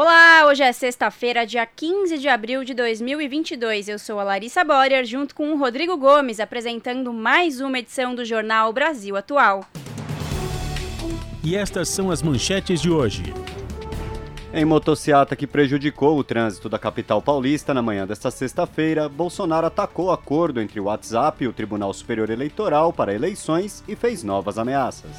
Olá, hoje é sexta-feira, dia 15 de abril de 2022. Eu sou a Larissa Borer, junto com o Rodrigo Gomes, apresentando mais uma edição do Jornal Brasil Atual. E estas são as manchetes de hoje. Em motociata que prejudicou o trânsito da capital paulista na manhã desta sexta-feira, Bolsonaro atacou acordo entre o WhatsApp e o Tribunal Superior Eleitoral para eleições e fez novas ameaças.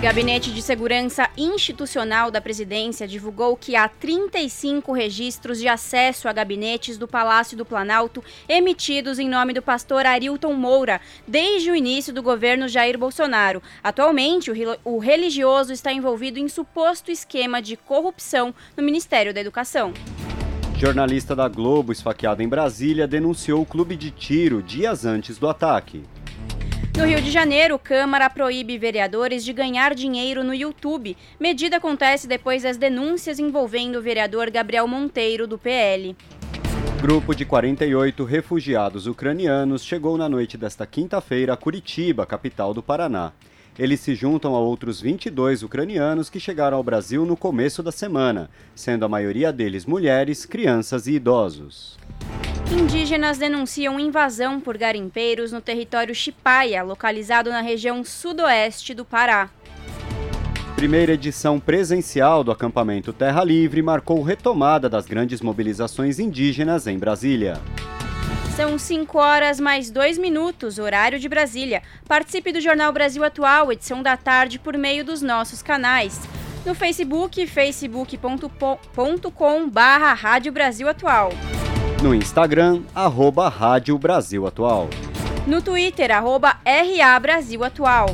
Gabinete de Segurança Institucional da Presidência divulgou que há 35 registros de acesso a gabinetes do Palácio do Planalto emitidos em nome do pastor Arilton Moura desde o início do governo Jair Bolsonaro. Atualmente, o religioso está envolvido em suposto esquema de corrupção no Ministério da Educação. Jornalista da Globo, esfaqueado em Brasília, denunciou o clube de tiro dias antes do ataque. No Rio de Janeiro, Câmara proíbe vereadores de ganhar dinheiro no YouTube. Medida acontece depois das denúncias envolvendo o vereador Gabriel Monteiro, do PL. Grupo de 48 refugiados ucranianos chegou na noite desta quinta-feira a Curitiba, capital do Paraná. Eles se juntam a outros 22 ucranianos que chegaram ao Brasil no começo da semana, sendo a maioria deles mulheres, crianças e idosos. Indígenas denunciam invasão por garimpeiros no território Chipaia, localizado na região sudoeste do Pará. Primeira edição presencial do acampamento Terra Livre marcou retomada das grandes mobilizações indígenas em Brasília. São 5 horas mais 2 minutos, horário de Brasília. Participe do Jornal Brasil Atual, edição da tarde, por meio dos nossos canais. No Facebook, facebook.com barra Rádio Brasil Atual. No Instagram, arroba Rádio Brasil Atual. No Twitter, arroba RA Brasil Atual.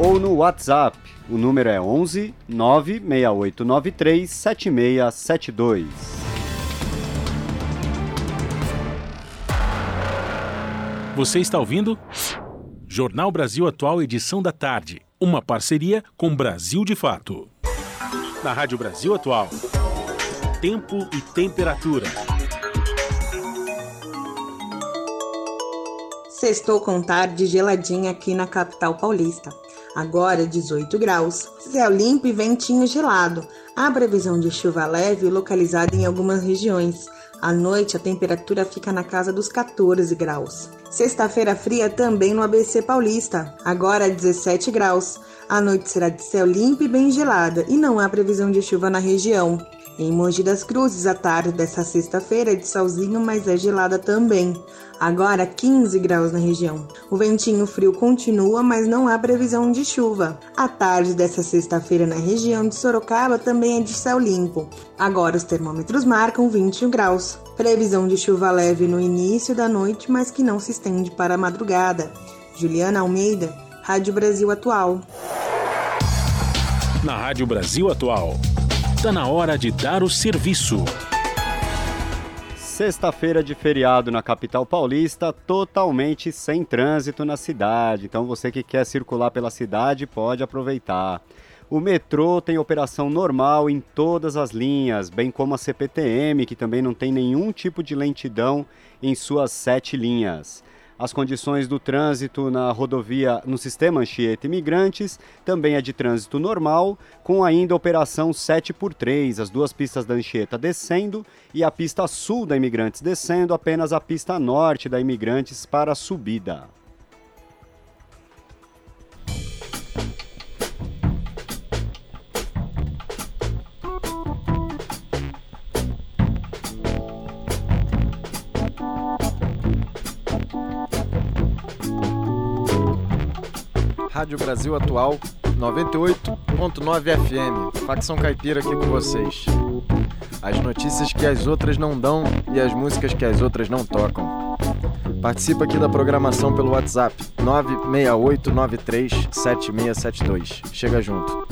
Ou no WhatsApp, o número é 11 96893 7672. Você está ouvindo? Jornal Brasil Atual, edição da tarde. Uma parceria com Brasil de Fato. Na Rádio Brasil Atual. Tempo e temperatura. Sextou com tarde geladinha aqui na capital paulista. Agora 18 graus, céu limpo e ventinho gelado. Há previsão de chuva leve localizada em algumas regiões. À noite, a temperatura fica na casa dos 14 graus. Sexta-feira fria também no ABC Paulista, agora 17 graus. A noite será de céu limpo e bem gelada e não há previsão de chuva na região. Em Mogi das Cruzes, a tarde desta sexta-feira é de solzinho, mas é gelada também. Agora 15 graus na região. O ventinho frio continua, mas não há previsão de chuva. A tarde desta sexta-feira na região de Sorocaba também é de céu limpo. Agora os termômetros marcam 21 graus. Previsão de chuva leve no início da noite, mas que não se estende para a madrugada. Juliana Almeida, Rádio Brasil Atual. Na Rádio Brasil Atual. Está na hora de dar o serviço. Sexta-feira de feriado na capital paulista, totalmente sem trânsito na cidade. Então você que quer circular pela cidade pode aproveitar. O metrô tem operação normal em todas as linhas, bem como a CPTM, que também não tem nenhum tipo de lentidão em suas sete linhas. As condições do trânsito na rodovia no sistema Anchieta Imigrantes também é de trânsito normal, com ainda operação 7 por 3 as duas pistas da Anchieta descendo e a pista sul da Imigrantes descendo, apenas a pista norte da Imigrantes para subida. Rádio Brasil Atual 98.9 FM. Facção Caipira aqui com vocês. As notícias que as outras não dão e as músicas que as outras não tocam. Participa aqui da programação pelo WhatsApp 968937672. Chega junto.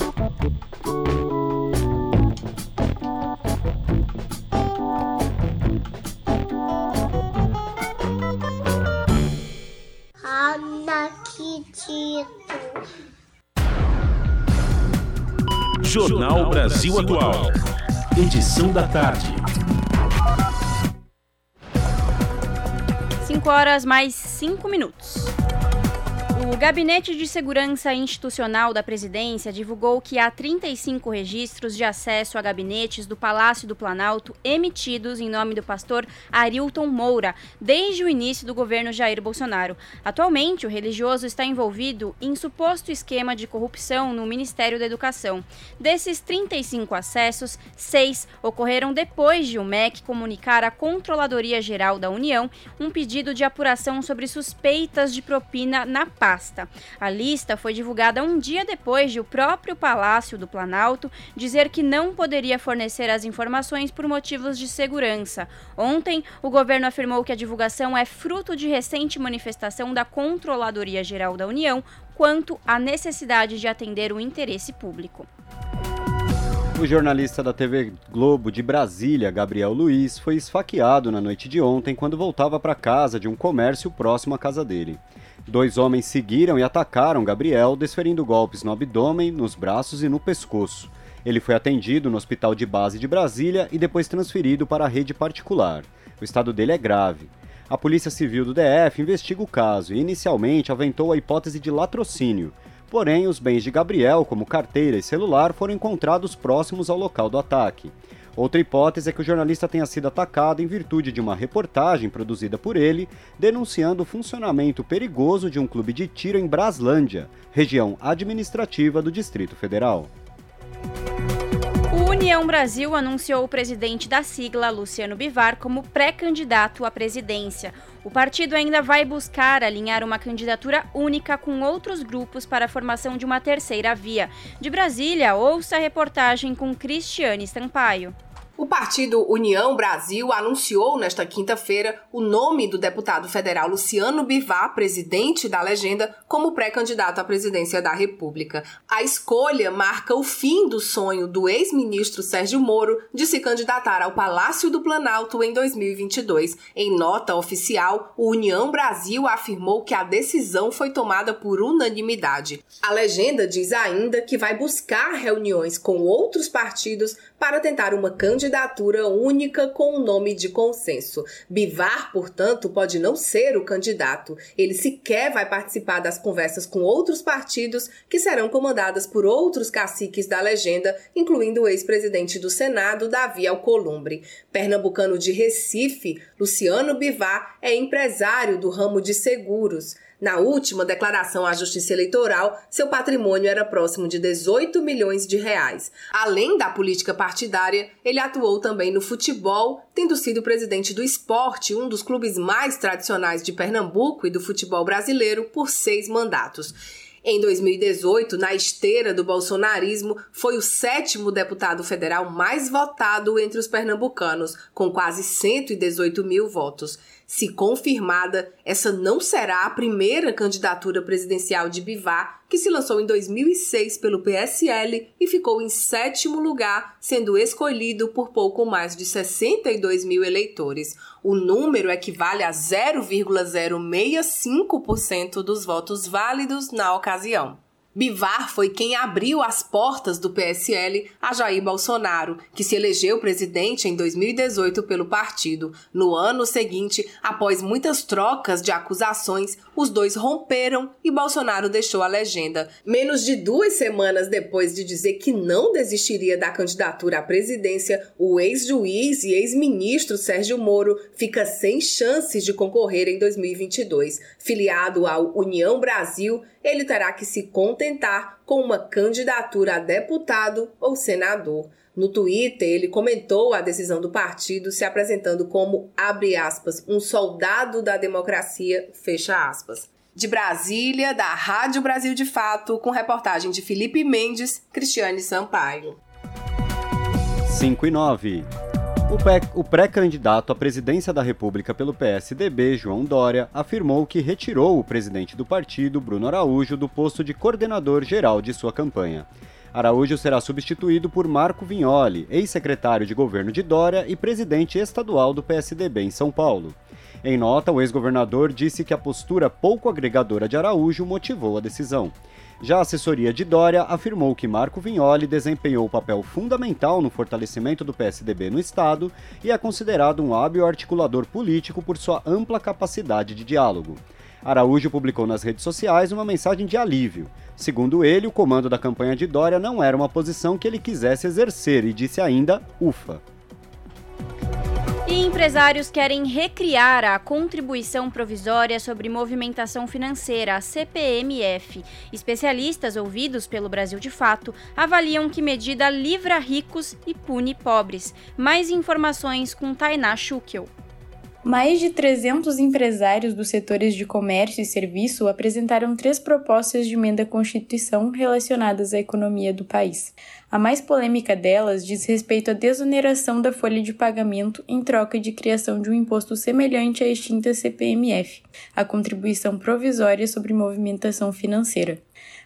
Ana Kitty. Jornal Brasil Atual. Edição da tarde. 5 horas mais 5 minutos. O Gabinete de Segurança Institucional da Presidência divulgou que há 35 registros de acesso a gabinetes do Palácio do Planalto emitidos em nome do pastor Arilton Moura desde o início do governo Jair Bolsonaro. Atualmente, o religioso está envolvido em suposto esquema de corrupção no Ministério da Educação. Desses 35 acessos, seis ocorreram depois de o MEC comunicar à Controladoria Geral da União um pedido de apuração sobre suspeitas de propina na paz pasta. A lista foi divulgada um dia depois de o próprio Palácio do Planalto dizer que não poderia fornecer as informações por motivos de segurança. Ontem, o governo afirmou que a divulgação é fruto de recente manifestação da Controladoria Geral da União quanto à necessidade de atender o interesse público. O jornalista da TV Globo de Brasília, Gabriel Luiz, foi esfaqueado na noite de ontem quando voltava para casa de um comércio próximo à casa dele. Dois homens seguiram e atacaram Gabriel, desferindo golpes no abdômen, nos braços e no pescoço. Ele foi atendido no Hospital de Base de Brasília e depois transferido para a rede particular. O estado dele é grave. A Polícia Civil do DF investiga o caso e inicialmente aventou a hipótese de latrocínio. Porém, os bens de Gabriel, como carteira e celular, foram encontrados próximos ao local do ataque. Outra hipótese é que o jornalista tenha sido atacado em virtude de uma reportagem produzida por ele, denunciando o funcionamento perigoso de um clube de tiro em Braslândia, região administrativa do Distrito Federal. O União Brasil anunciou o presidente da sigla, Luciano Bivar, como pré-candidato à presidência. O partido ainda vai buscar alinhar uma candidatura única com outros grupos para a formação de uma terceira via. De Brasília, ouça a reportagem com Cristiane Stampaio. O partido União Brasil anunciou nesta quinta-feira o nome do deputado federal Luciano Bivar, presidente da legenda, como pré-candidato à presidência da República. A escolha marca o fim do sonho do ex-ministro Sérgio Moro de se candidatar ao Palácio do Planalto em 2022. Em nota oficial, o União Brasil afirmou que a decisão foi tomada por unanimidade. A legenda diz ainda que vai buscar reuniões com outros partidos para tentar uma candidatura única com um nome de consenso. Bivar, portanto, pode não ser o candidato. Ele sequer vai participar das conversas com outros partidos que serão comandadas por outros caciques da legenda, incluindo o ex-presidente do Senado, Davi Alcolumbre. Pernambucano de Recife, Luciano Bivar é empresário do ramo de seguros. Na última declaração à Justiça Eleitoral, seu patrimônio era próximo de 18 milhões de reais. Além da política partidária, ele atuou também no futebol, tendo sido presidente do esporte, um dos clubes mais tradicionais de Pernambuco e do futebol brasileiro, por seis mandatos. Em 2018, na esteira do bolsonarismo, foi o sétimo deputado federal mais votado entre os pernambucanos, com quase 118 mil votos. Se confirmada, essa não será a primeira candidatura presidencial de Bivar, que se lançou em 2006 pelo PSL e ficou em sétimo lugar, sendo escolhido por pouco mais de 62 mil eleitores. O número equivale a 0,065% dos votos válidos na ocasião. Bivar foi quem abriu as portas do PSL a Jair Bolsonaro, que se elegeu presidente em 2018 pelo partido. No ano seguinte, após muitas trocas de acusações, os dois romperam e Bolsonaro deixou a legenda. Menos de duas semanas depois de dizer que não desistiria da candidatura à presidência, o ex-juiz e ex-ministro Sérgio Moro fica sem chances de concorrer em 2022. Filiado ao União Brasil, ele terá que se contentar com uma candidatura a deputado ou senador. No Twitter, ele comentou a decisão do partido, se apresentando como, abre aspas, um soldado da democracia, fecha aspas. De Brasília, da Rádio Brasil de Fato, com reportagem de Felipe Mendes, Cristiane Sampaio. 5 e 9. O pré-candidato à presidência da República pelo PSDB, João Dória, afirmou que retirou o presidente do partido, Bruno Araújo, do posto de coordenador geral de sua campanha. Araújo será substituído por Marco Vignoli, ex-secretário de governo de Dória e presidente estadual do PSDB em São Paulo. Em nota, o ex-governador disse que a postura pouco agregadora de Araújo motivou a decisão. Já a assessoria de Dória afirmou que Marco Vignoli desempenhou papel fundamental no fortalecimento do PSDB no Estado e é considerado um hábil articulador político por sua ampla capacidade de diálogo. Araújo publicou nas redes sociais uma mensagem de alívio. Segundo ele, o comando da campanha de Dória não era uma posição que ele quisesse exercer e disse ainda: ufa. E empresários querem recriar a contribuição provisória sobre movimentação financeira, a CPMF. Especialistas ouvidos pelo Brasil de Fato avaliam que medida livra ricos e pune pobres. Mais informações com Tainá Schukel. Mais de 300 empresários dos setores de comércio e serviço apresentaram três propostas de emenda à Constituição relacionadas à economia do país. A mais polêmica delas diz respeito à desoneração da folha de pagamento em troca de criação de um imposto semelhante à extinta CPMF, a Contribuição Provisória sobre Movimentação Financeira.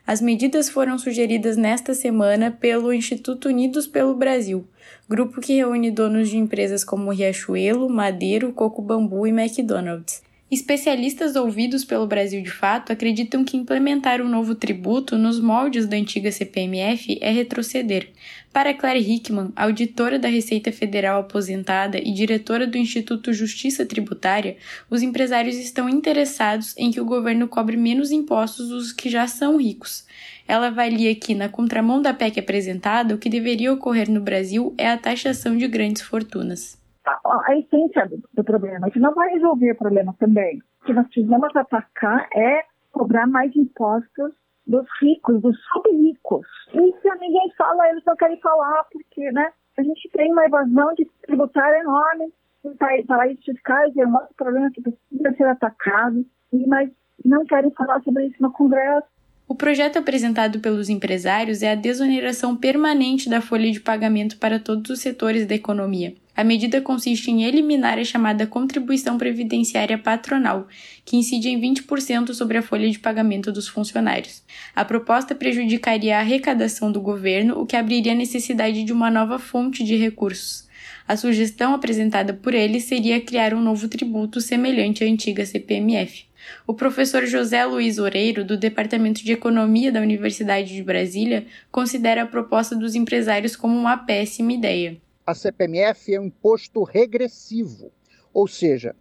As medidas foram sugeridas nesta semana pelo Instituto Unidos pelo Brasil, grupo que reúne donos de empresas como Riachuelo, Madeiro, Coco Bambu e McDonald's. Especialistas ouvidos pelo Brasil de Fato acreditam que implementar um novo tributo nos moldes da antiga CPMF é retroceder. Para Claire Hickman, auditora da Receita Federal aposentada e diretora do Instituto Justiça Tributária, os empresários estão interessados em que o governo cobre menos impostos dos que já são ricos. Ela avalia que, na contramão da PEC apresentada, o que deveria ocorrer no Brasil é a taxação de grandes fortunas a essência do, do problema. A gente não vai resolver o problema também. O que nós precisamos atacar é cobrar mais impostos dos ricos, dos sub-ricos. Isso ninguém fala, eles não querem falar, porque né, a gente tem uma evasão de tributária enorme, paraísos fiscais é um outro problema que precisa ser atacado, mas não querem falar sobre isso no Congresso. O projeto apresentado pelos empresários é a desoneração permanente da folha de pagamento para todos os setores da economia. A medida consiste em eliminar a chamada contribuição previdenciária patronal, que incide em 20% sobre a folha de pagamento dos funcionários. A proposta prejudicaria a arrecadação do governo, o que abriria a necessidade de uma nova fonte de recursos. A sugestão apresentada por ele seria criar um novo tributo semelhante à antiga CPMF. O professor José Luiz Oreiro, do Departamento de Economia da Universidade de Brasília, considera a proposta dos empresários como uma péssima ideia. A CPMF é um imposto regressivo, ou seja,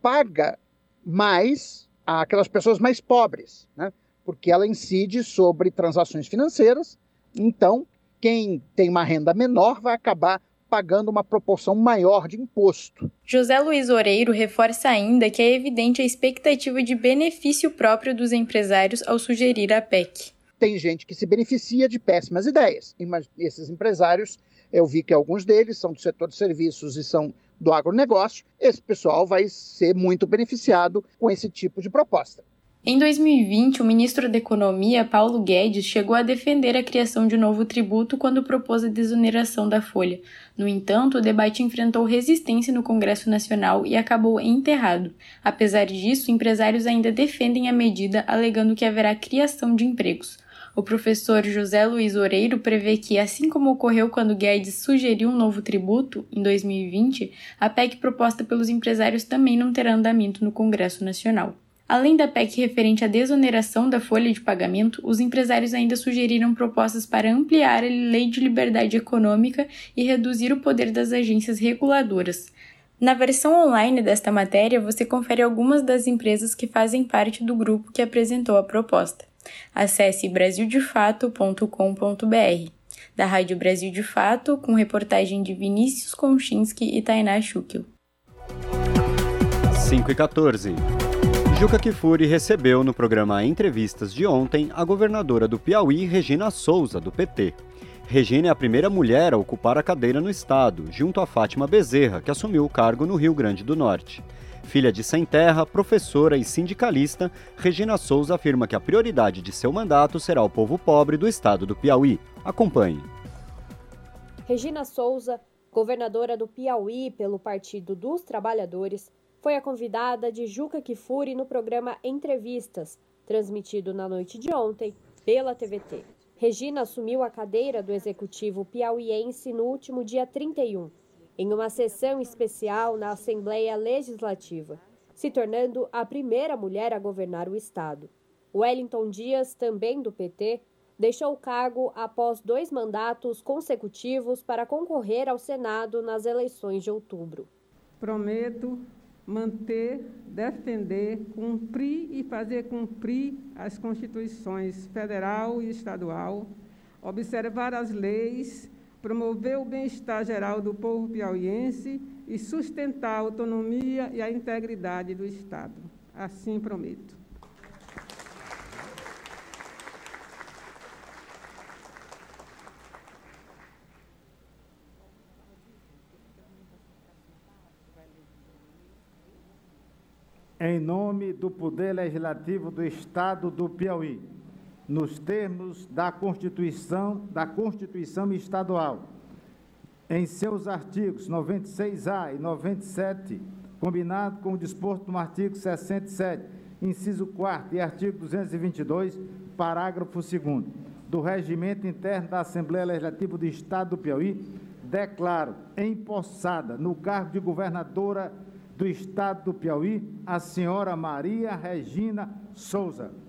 paga mais aquelas pessoas mais pobres, né? porque ela incide sobre transações financeiras. Então, quem tem uma renda menor vai acabar pagando uma proporção maior de imposto. José Luiz Oreiro reforça ainda que é evidente a expectativa de benefício próprio dos empresários ao sugerir a PEC. Tem gente que se beneficia de péssimas ideias. Esses empresários, eu vi que alguns deles são do setor de serviços e são do agronegócio. Esse pessoal vai ser muito beneficiado com esse tipo de proposta. Em 2020, o ministro da Economia, Paulo Guedes, chegou a defender a criação de um novo tributo quando propôs a desoneração da folha. No entanto, o debate enfrentou resistência no Congresso Nacional e acabou enterrado. Apesar disso, empresários ainda defendem a medida, alegando que haverá criação de empregos. O professor José Luiz Oreiro prevê que, assim como ocorreu quando Guedes sugeriu um novo tributo, em 2020, a PEC proposta pelos empresários também não terá andamento no Congresso Nacional. Além da PEC referente à desoneração da folha de pagamento, os empresários ainda sugeriram propostas para ampliar a lei de liberdade econômica e reduzir o poder das agências reguladoras. Na versão online desta matéria, você confere algumas das empresas que fazem parte do grupo que apresentou a proposta. Acesse brasildefato.com.br. Da Rádio Brasil de Fato, com reportagem de Vinícius Konchinski e Tainá Schukel. 5 e 14. Juca Kifuri recebeu no programa Entrevistas de ontem a governadora do Piauí, Regina Souza, do PT. Regina é a primeira mulher a ocupar a cadeira no estado, junto a Fátima Bezerra, que assumiu o cargo no Rio Grande do Norte. Filha de sem terra, professora e sindicalista, Regina Souza afirma que a prioridade de seu mandato será o povo pobre do estado do Piauí. Acompanhe. Regina Souza, governadora do Piauí pelo Partido dos Trabalhadores, foi a convidada de Juca Kifuri no programa Entrevistas, transmitido na noite de ontem pela TVT. Regina assumiu a cadeira do executivo piauiense no último dia 31, em uma sessão especial na Assembleia Legislativa, se tornando a primeira mulher a governar o estado. Wellington Dias, também do PT, deixou o cargo após dois mandatos consecutivos para concorrer ao Senado nas eleições de outubro. Prometo manter, defender, cumprir e fazer cumprir as constituições federal e estadual, observar as leis, promover o bem-estar geral do povo piauiense e sustentar a autonomia e a integridade do Estado. Assim prometo. em nome do Poder Legislativo do Estado do Piauí, nos termos da Constituição, da Constituição Estadual, em seus artigos 96A e 97, combinado com o disposto no artigo 67, inciso 4 e artigo 222, parágrafo 2 do Regimento Interno da Assembleia Legislativa do Estado do Piauí, declaro empossada no cargo de governadora do Estado do Piauí, a senhora Maria Regina Souza.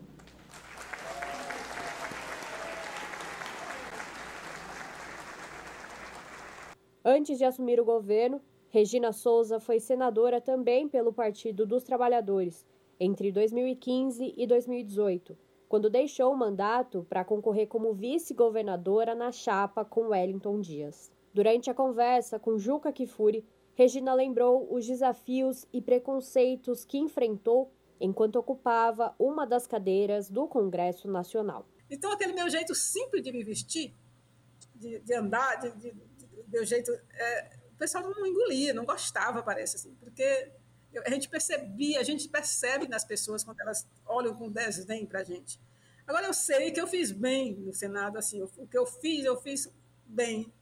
Antes de assumir o governo, Regina Souza foi senadora também pelo Partido dos Trabalhadores entre 2015 e 2018, quando deixou o mandato para concorrer como vice-governadora na chapa com Wellington Dias. Durante a conversa com Juca Kifuri, Regina lembrou os desafios e preconceitos que enfrentou enquanto ocupava uma das cadeiras do Congresso Nacional. Então, aquele meu jeito simples de me vestir, de, de andar, de, de, de, meu jeito. É, o pessoal não engolia, não gostava, parece assim, porque a gente percebia, a gente percebe nas pessoas quando elas olham com desdém para a gente. Agora, eu sei que eu fiz bem no Senado, assim, o que eu fiz, eu fiz bem.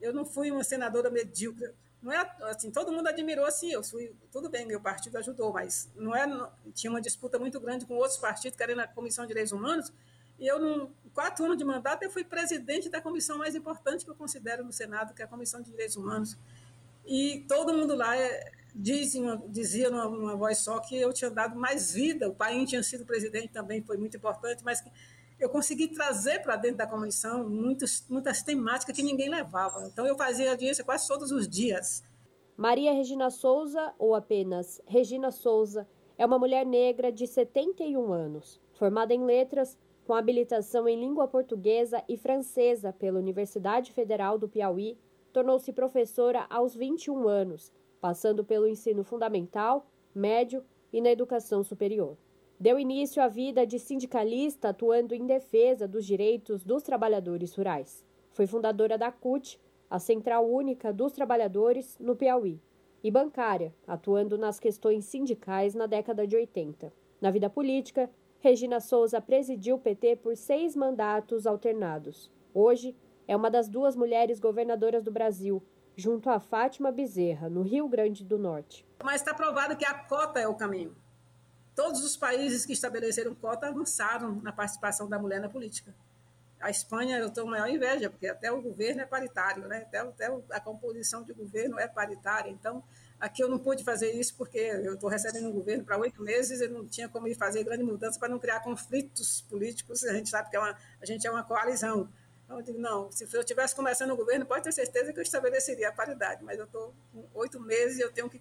Eu não fui uma senadora medíocre não é assim, todo mundo admirou assim, eu fui, tudo bem, meu partido ajudou, mas não é, tinha uma disputa muito grande com outros partidos que eram na Comissão de Direitos Humanos, e eu, quatro anos de mandato, eu fui presidente da comissão mais importante que eu considero no Senado, que é a Comissão de Direitos Humanos, e todo mundo lá é, diz, uma, dizia numa, numa voz só que eu tinha dado mais vida, o pai tinha sido presidente também, foi muito importante, mas eu consegui trazer para dentro da comissão muitos, muitas temáticas que ninguém levava. Então, eu fazia audiência quase todos os dias. Maria Regina Souza, ou apenas Regina Souza, é uma mulher negra de 71 anos, formada em letras, com habilitação em língua portuguesa e francesa pela Universidade Federal do Piauí, tornou-se professora aos 21 anos, passando pelo ensino fundamental, médio e na educação superior. Deu início à vida de sindicalista atuando em defesa dos direitos dos trabalhadores rurais. Foi fundadora da CUT, a Central Única dos Trabalhadores, no Piauí, e bancária, atuando nas questões sindicais na década de 80. Na vida política, Regina Souza presidiu o PT por seis mandatos alternados. Hoje, é uma das duas mulheres governadoras do Brasil, junto a Fátima Bezerra, no Rio Grande do Norte. Mas está provado que a cota é o caminho. Todos os países que estabeleceram cota avançaram na participação da mulher na política. A Espanha, eu estou maior inveja, porque até o governo é paritário, né? até, até a composição de governo é paritária. Então, aqui eu não pude fazer isso porque eu estou recebendo um governo para oito meses e não tinha como ir fazer grande mudança para não criar conflitos políticos. A gente sabe que é uma, a gente é uma coalizão. Então, eu digo, não, se eu estivesse começando o governo, pode ter certeza que eu estabeleceria a paridade, mas eu estou com oito meses e eu tenho que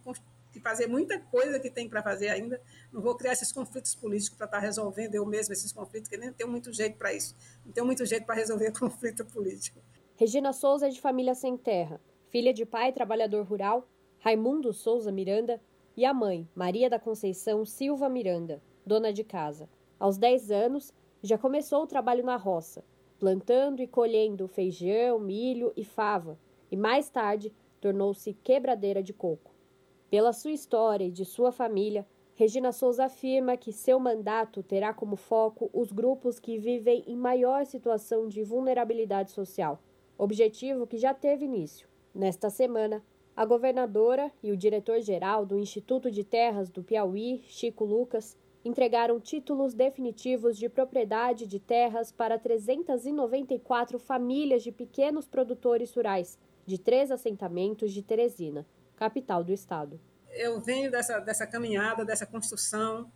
que fazer muita coisa que tem para fazer ainda. Não vou criar esses conflitos políticos para estar tá resolvendo eu mesmo esses conflitos, que nem tenho muito jeito para isso. Não tenho muito jeito para resolver conflito político. Regina Souza é de família sem terra, filha de pai trabalhador rural, Raimundo Souza Miranda, e a mãe, Maria da Conceição Silva Miranda, dona de casa. Aos 10 anos, já começou o trabalho na roça, plantando e colhendo feijão, milho e fava, e mais tarde tornou-se quebradeira de coco. Pela sua história e de sua família, Regina Souza afirma que seu mandato terá como foco os grupos que vivem em maior situação de vulnerabilidade social, objetivo que já teve início. Nesta semana, a governadora e o diretor-geral do Instituto de Terras do Piauí, Chico Lucas, entregaram títulos definitivos de propriedade de terras para 394 famílias de pequenos produtores rurais de três assentamentos de Teresina, capital do estado. Eu venho dessa, dessa caminhada, dessa construção,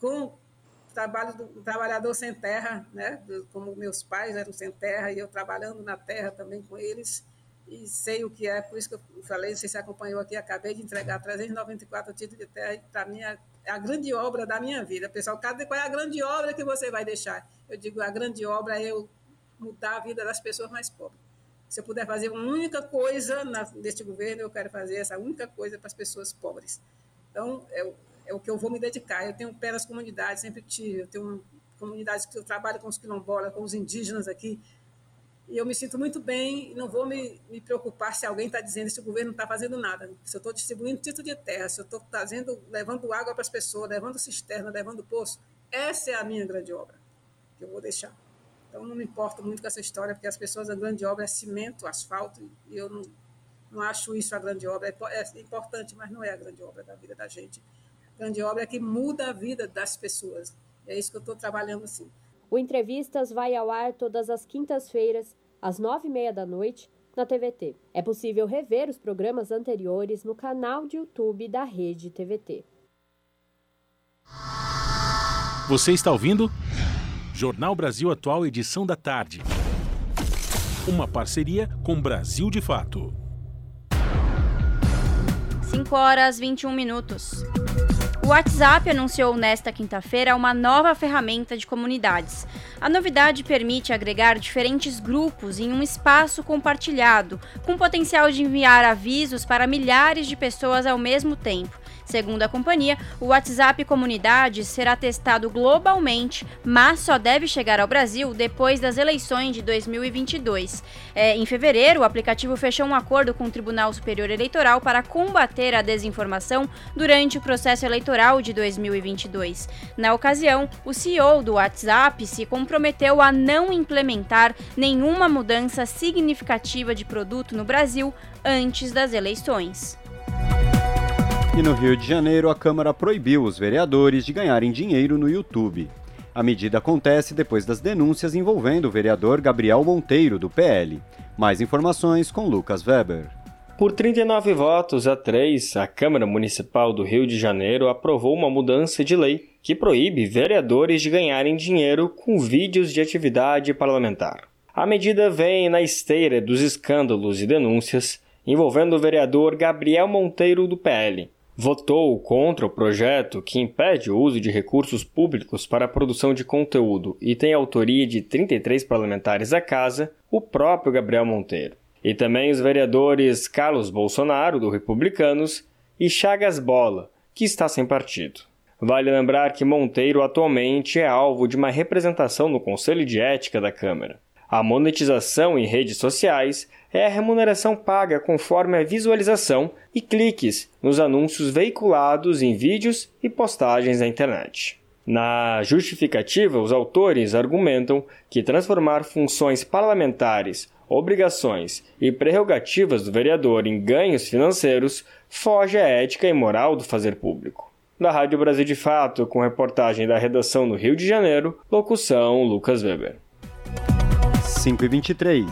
com o trabalho do trabalhador sem terra, né? como meus pais eram sem terra, e eu trabalhando na terra também com eles, e sei o que é, por isso que eu falei, não sei se acompanhou aqui, acabei de entregar 394 títulos de terra, para mim é a grande obra da minha vida. Pessoal, qual é a grande obra que você vai deixar? Eu digo, a grande obra é eu mudar a vida das pessoas mais pobres. Se eu puder fazer uma única coisa neste governo, eu quero fazer essa única coisa para as pessoas pobres. Então, é, é, o que eu vou me dedicar. Eu tenho pé nas comunidades, sempre tive. Eu tenho comunidades que eu trabalho com os quilombolas, com os indígenas aqui. E eu me sinto muito bem não vou me, me preocupar se alguém está dizendo que esse governo não está fazendo nada. Se eu estou distribuindo título de terra, se eu estou trazendo, levando água para as pessoas, levando cisterna, levando poço, essa é a minha grande obra que eu vou deixar. Então, não me importo muito com essa história, porque as pessoas, a grande obra é cimento, asfalto, e eu não, não acho isso a grande obra. É, é importante, mas não é a grande obra da vida da gente. A grande obra é que muda a vida das pessoas. É isso que eu estou trabalhando assim. O Entrevistas vai ao ar todas as quintas-feiras, às nove e meia da noite, na TVT. É possível rever os programas anteriores no canal de YouTube da Rede TVT. Você está ouvindo? Jornal Brasil Atual, edição da tarde. Uma parceria com Brasil de Fato. 5 horas 21 minutos. O WhatsApp anunciou nesta quinta-feira uma nova ferramenta de comunidades. A novidade permite agregar diferentes grupos em um espaço compartilhado, com potencial de enviar avisos para milhares de pessoas ao mesmo tempo. Segundo a companhia, o WhatsApp Comunidades será testado globalmente, mas só deve chegar ao Brasil depois das eleições de 2022. É, em fevereiro, o aplicativo fechou um acordo com o Tribunal Superior Eleitoral para combater a desinformação durante o processo eleitoral de 2022. Na ocasião, o CEO do WhatsApp se comprometeu a não implementar nenhuma mudança significativa de produto no Brasil antes das eleições. E no Rio de Janeiro, a Câmara proibiu os vereadores de ganharem dinheiro no YouTube. A medida acontece depois das denúncias envolvendo o vereador Gabriel Monteiro, do PL. Mais informações com Lucas Weber. Por 39 votos a 3, a Câmara Municipal do Rio de Janeiro aprovou uma mudança de lei que proíbe vereadores de ganharem dinheiro com vídeos de atividade parlamentar. A medida vem na esteira dos escândalos e denúncias envolvendo o vereador Gabriel Monteiro do PL, votou contra o projeto que impede o uso de recursos públicos para a produção de conteúdo e tem autoria de 33 parlamentares da casa, o próprio Gabriel Monteiro. E também os vereadores Carlos Bolsonaro, do Republicanos, e Chagas Bola, que está sem partido. Vale lembrar que Monteiro atualmente é alvo de uma representação no Conselho de Ética da Câmara. A monetização em redes sociais é a remuneração paga conforme a visualização e cliques nos anúncios veiculados em vídeos e postagens na internet. Na justificativa, os autores argumentam que transformar funções parlamentares, obrigações e prerrogativas do vereador em ganhos financeiros foge à ética e moral do fazer público. Da Rádio Brasil de Fato, com reportagem da redação no Rio de Janeiro, locução Lucas Weber. 5 e 23.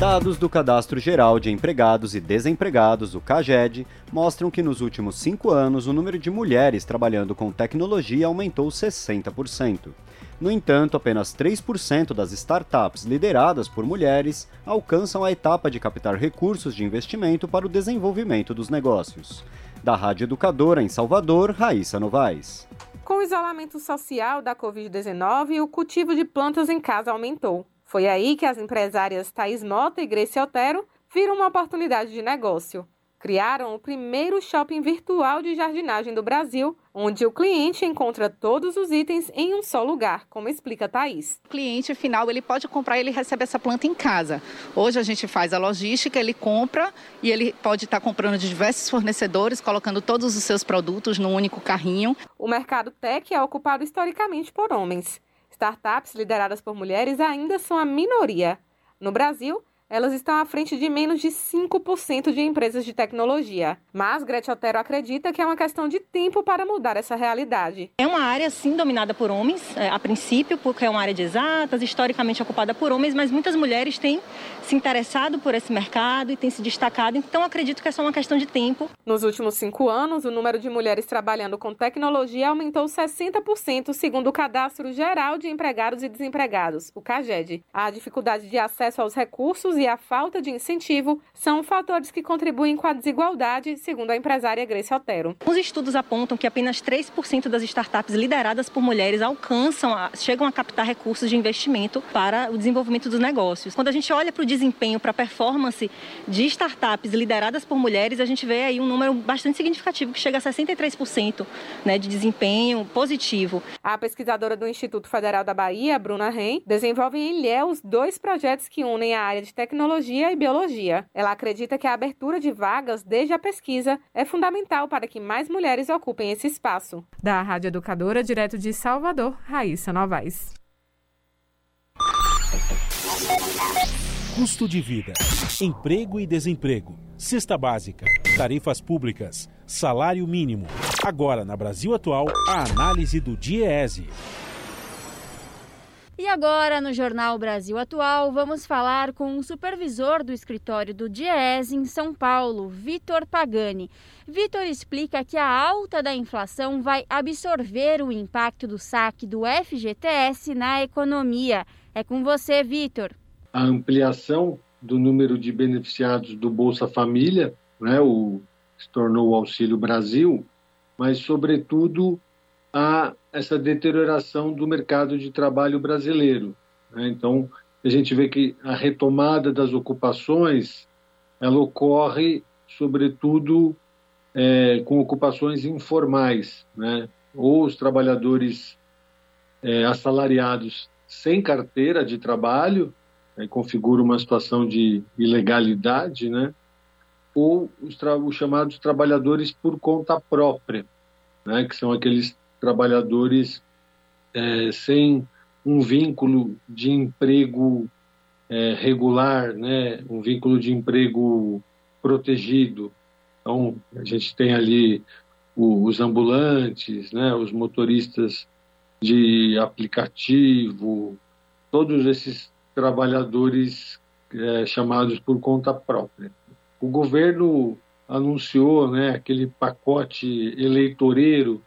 Dados do Cadastro Geral de Empregados e Desempregados, o CAGED, mostram que nos últimos cinco anos o número de mulheres trabalhando com tecnologia aumentou 60%. No entanto, apenas 3% das startups lideradas por mulheres alcançam a etapa de captar recursos de investimento para o desenvolvimento dos negócios. Da Rádio Educadora em Salvador, Raíssa Novaes. Com o isolamento social da Covid-19, o cultivo de plantas em casa aumentou. Foi aí que as empresárias Thais Mota e Grace Otero viram uma oportunidade de negócio. Criaram o primeiro shopping virtual de jardinagem do Brasil, onde o cliente encontra todos os itens em um só lugar, como explica Thaís. O cliente final ele pode comprar e ele recebe essa planta em casa. Hoje a gente faz a logística, ele compra e ele pode estar comprando de diversos fornecedores, colocando todos os seus produtos num único carrinho. O mercado tech é ocupado historicamente por homens. Startups lideradas por mulheres ainda são a minoria. No Brasil, elas estão à frente de menos de 5% de empresas de tecnologia. Mas Gretchen Otero acredita que é uma questão de tempo para mudar essa realidade. É uma área, sim, dominada por homens, é, a princípio, porque é uma área de exatas, historicamente ocupada por homens, mas muitas mulheres têm se interessado por esse mercado e têm se destacado, então acredito que é só uma questão de tempo. Nos últimos cinco anos, o número de mulheres trabalhando com tecnologia aumentou 60%, segundo o Cadastro Geral de Empregados e Desempregados, o CAGED. A dificuldade de acesso aos recursos e a falta de incentivo são fatores que contribuem com a desigualdade, segundo a empresária Grace Otero. Os estudos apontam que apenas 3% das startups lideradas por mulheres alcançam, a, chegam a captar recursos de investimento para o desenvolvimento dos negócios. Quando a gente olha para o desempenho, para a performance de startups lideradas por mulheres, a gente vê aí um número bastante significativo, que chega a 63% né, de desempenho positivo. A pesquisadora do Instituto Federal da Bahia, Bruna Ren, desenvolve em Ilhéus dois projetos que unem a área de tecnologia e biologia. Ela acredita que a abertura de vagas desde a pesquisa é fundamental para que mais mulheres ocupem esse espaço. Da Rádio Educadora, direto de Salvador, Raíssa Novaes. Custo de vida, emprego e desemprego, cesta básica, tarifas públicas, salário mínimo. Agora, na Brasil Atual, a análise do DIEESE. E agora, no Jornal Brasil Atual, vamos falar com o supervisor do escritório do DIEESE em São Paulo, Vitor Pagani. Vitor explica que a alta da inflação vai absorver o impacto do saque do FGTS na economia. É com você, Vitor. A ampliação do número de beneficiados do Bolsa Família, né, o, se tornou o Auxílio Brasil, mas, sobretudo, a essa deterioração do mercado de trabalho brasileiro. Né? Então, a gente vê que a retomada das ocupações ela ocorre, sobretudo, é, com ocupações informais, né? ou os trabalhadores é, assalariados sem carteira de trabalho, né? configura uma situação de ilegalidade, né? ou os, os chamados trabalhadores por conta própria, né? que são aqueles trabalhadores é, sem um vínculo de emprego é, regular, né, um vínculo de emprego protegido. Então, a gente tem ali o, os ambulantes, né, os motoristas de aplicativo, todos esses trabalhadores é, chamados por conta própria. O governo anunciou né, aquele pacote eleitoreiro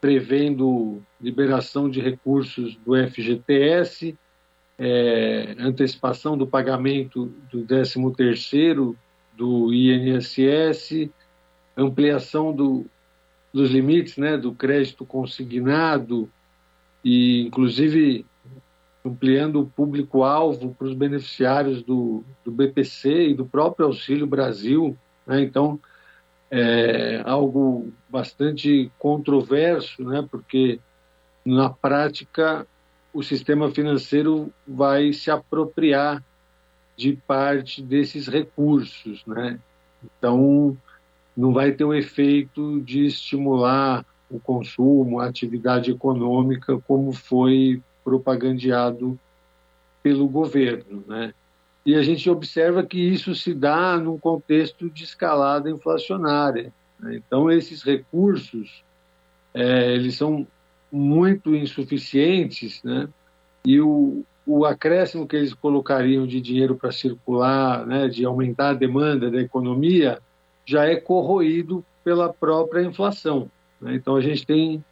prevendo liberação de recursos do FGTS, é, antecipação do pagamento do 13º do INSS, ampliação do, dos limites né, do crédito consignado e, inclusive, ampliando o público-alvo para os beneficiários do, do BPC e do próprio Auxílio Brasil. Né? Então, é algo bastante controverso, né? porque na prática o sistema financeiro vai se apropriar de parte desses recursos, né? Então não vai ter o efeito de estimular o consumo, a atividade econômica como foi propagandeado pelo governo, né? E a gente observa que isso se dá num contexto de escalada inflacionária. Né? Então, esses recursos é, eles são muito insuficientes, né? e o, o acréscimo que eles colocariam de dinheiro para circular, né, de aumentar a demanda da economia, já é corroído pela própria inflação. Né? Então, a gente tem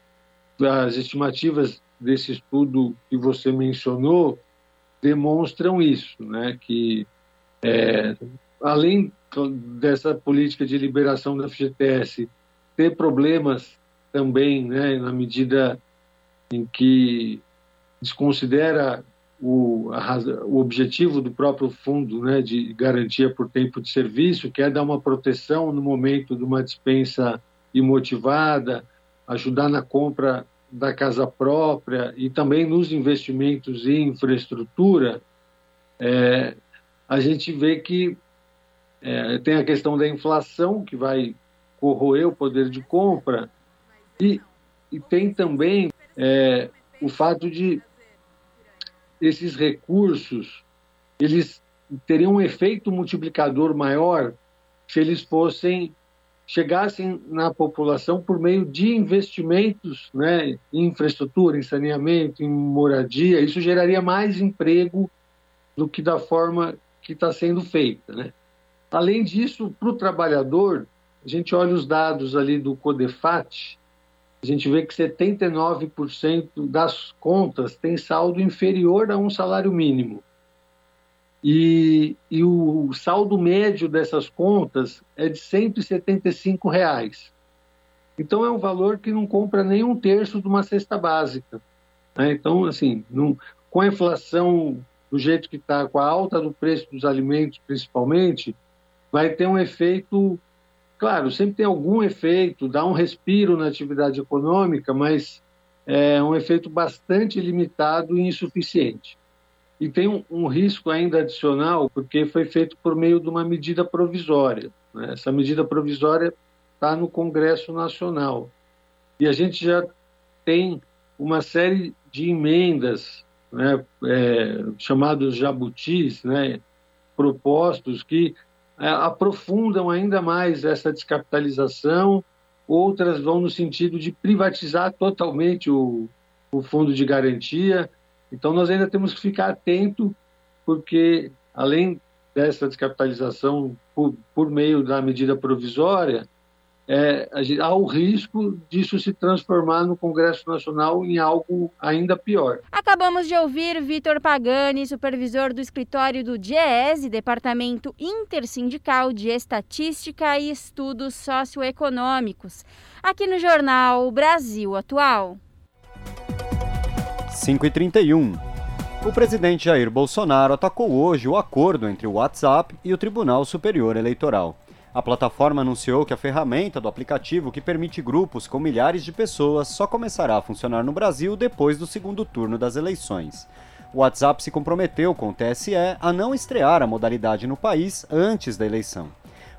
as estimativas desse estudo que você mencionou, demonstram isso, né? que é, além dessa política de liberação da FGTS ter problemas também, né, na medida em que desconsidera o, a, o objetivo do próprio fundo né, de garantia por tempo de serviço, que é dar uma proteção no momento de uma dispensa imotivada, ajudar na compra da casa própria e também nos investimentos em infraestrutura, é, a gente vê que é, tem a questão da inflação, que vai corroer o poder de compra, e, e tem também é, o fato de esses recursos eles teriam um efeito multiplicador maior se eles fossem chegassem na população por meio de investimentos né, em infraestrutura, em saneamento, em moradia. Isso geraria mais emprego do que da forma que está sendo feita. Né? Além disso, para o trabalhador, a gente olha os dados ali do CODEFAT, a gente vê que 79% das contas tem saldo inferior a um salário mínimo. E, e o, saldo médio dessas contas é de 175 reais. Então é um valor que não compra nem um terço de uma cesta básica. Né? Então, assim, não, com a inflação do jeito que está, com a alta do preço dos alimentos principalmente, vai ter um efeito, claro, sempre tem algum efeito, dá um respiro na atividade econômica, mas é um efeito bastante limitado e insuficiente. E tem um, um risco ainda adicional, porque foi feito por meio de uma medida provisória. Né? Essa medida provisória está no Congresso Nacional. E a gente já tem uma série de emendas, né, é, chamados jabutis, né, propostos que é, aprofundam ainda mais essa descapitalização, outras vão no sentido de privatizar totalmente o, o fundo de garantia, então, nós ainda temos que ficar atento, porque além dessa descapitalização por, por meio da medida provisória, é, há o risco disso se transformar no Congresso Nacional em algo ainda pior. Acabamos de ouvir Vitor Pagani, supervisor do escritório do DIEESE, Departamento Intersindical de Estatística e Estudos Socioeconômicos, aqui no jornal Brasil Atual. 5h31. O presidente Jair Bolsonaro atacou hoje o acordo entre o WhatsApp e o Tribunal Superior Eleitoral. A plataforma anunciou que a ferramenta do aplicativo que permite grupos com milhares de pessoas só começará a funcionar no Brasil depois do segundo turno das eleições. O WhatsApp se comprometeu com o TSE a não estrear a modalidade no país antes da eleição.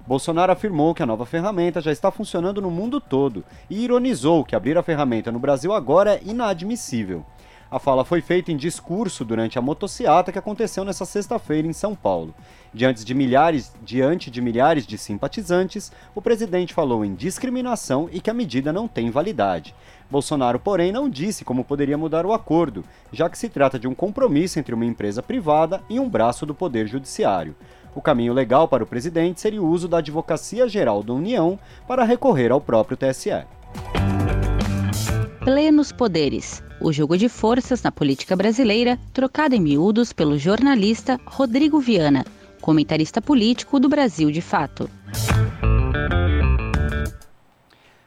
Bolsonaro afirmou que a nova ferramenta já está funcionando no mundo todo e ironizou que abrir a ferramenta no Brasil agora é inadmissível. A fala foi feita em discurso durante a motociata que aconteceu nesta sexta-feira em São Paulo. Diante de, milhares, diante de milhares de simpatizantes, o presidente falou em discriminação e que a medida não tem validade. Bolsonaro, porém, não disse como poderia mudar o acordo, já que se trata de um compromisso entre uma empresa privada e um braço do Poder Judiciário. O caminho legal para o presidente seria o uso da Advocacia Geral da União para recorrer ao próprio TSE. Plenos poderes o jogo de forças na política brasileira, trocado em miúdos pelo jornalista Rodrigo Viana, comentarista político do Brasil de Fato.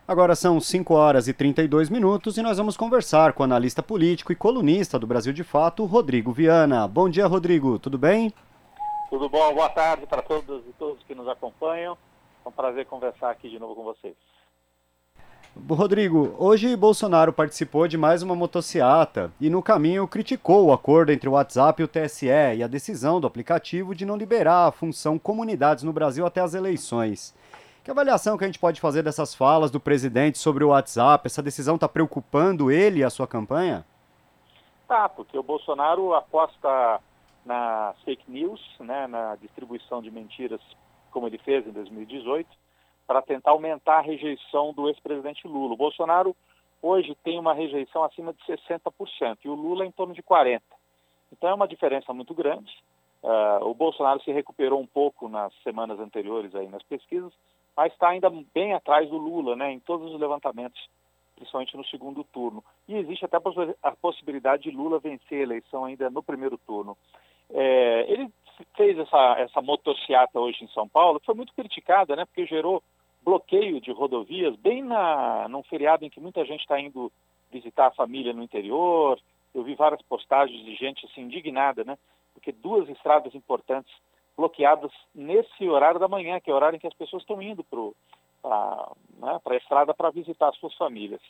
Agora são 5 horas e 32 minutos e nós vamos conversar com o analista político e colunista do Brasil de Fato, Rodrigo Viana. Bom dia, Rodrigo, tudo bem? Tudo bom, boa tarde para todos e todos que nos acompanham. É um prazer conversar aqui de novo com vocês. Rodrigo, hoje Bolsonaro participou de mais uma motociata e no caminho criticou o acordo entre o WhatsApp e o TSE e a decisão do aplicativo de não liberar a função comunidades no Brasil até as eleições. Que avaliação que a gente pode fazer dessas falas do presidente sobre o WhatsApp? Essa decisão está preocupando ele e a sua campanha? Tá, porque o Bolsonaro aposta na fake news, né, na distribuição de mentiras, como ele fez em 2018 para tentar aumentar a rejeição do ex-presidente Lula. O Bolsonaro hoje tem uma rejeição acima de 60% e o Lula em torno de 40%. Então é uma diferença muito grande. Uh, o Bolsonaro se recuperou um pouco nas semanas anteriores aí nas pesquisas, mas está ainda bem atrás do Lula, né, em todos os levantamentos, principalmente no segundo turno. E existe até a possibilidade de Lula vencer a eleição ainda no primeiro turno. É, ele fez essa, essa motociata hoje em São Paulo, que foi muito criticada, né, porque gerou bloqueio de rodovias bem na, num feriado em que muita gente está indo visitar a família no interior. Eu vi várias postagens de gente assim, indignada, né? Porque duas estradas importantes bloqueadas nesse horário da manhã, que é o horário em que as pessoas estão indo para né, a estrada para visitar as suas famílias.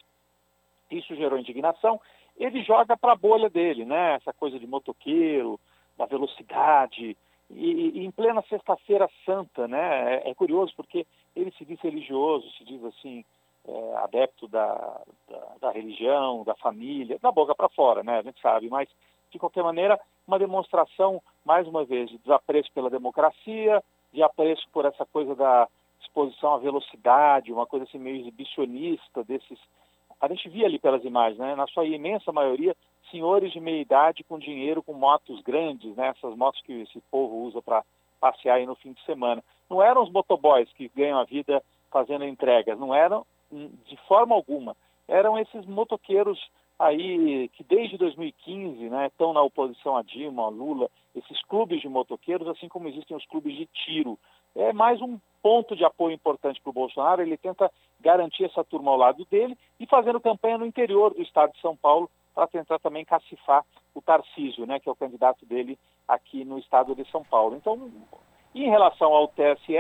Isso gerou indignação. Ele joga para a bolha dele, né? Essa coisa de motoqueiro, da velocidade, e, e, em plena sexta-feira santa, né? É, é, curioso porque ele se diz religioso, se diz assim, é, adepto da, da, da religião, da família, da boca para fora, né? A gente sabe, mas de qualquer maneira, uma demonstração, mais uma vez, de desapreço pela democracia, de apreço por essa coisa da exposição à velocidade, uma coisa assim meio exibicionista desses. A gente via ali pelas imagens, né? Na sua imensa maioria, senhores de meia idade com dinheiro, com motos grandes, né? Essas motos que esse povo usa para passear aí no fim de semana. Não eram os motoboys que ganham a vida fazendo entregas, não eram de forma alguma. Eram esses motoqueiros aí que desde 2015 né, estão na oposição a Dilma, a Lula, esses clubes de motoqueiros, assim como existem os clubes de tiro. É mais um ponto de apoio importante para o Bolsonaro, ele tenta garantir essa turma ao lado dele e fazendo campanha no interior do estado de São Paulo para tentar também cacifar o Tarcísio, né, que é o candidato dele aqui no estado de São Paulo. Então, em relação ao TSE,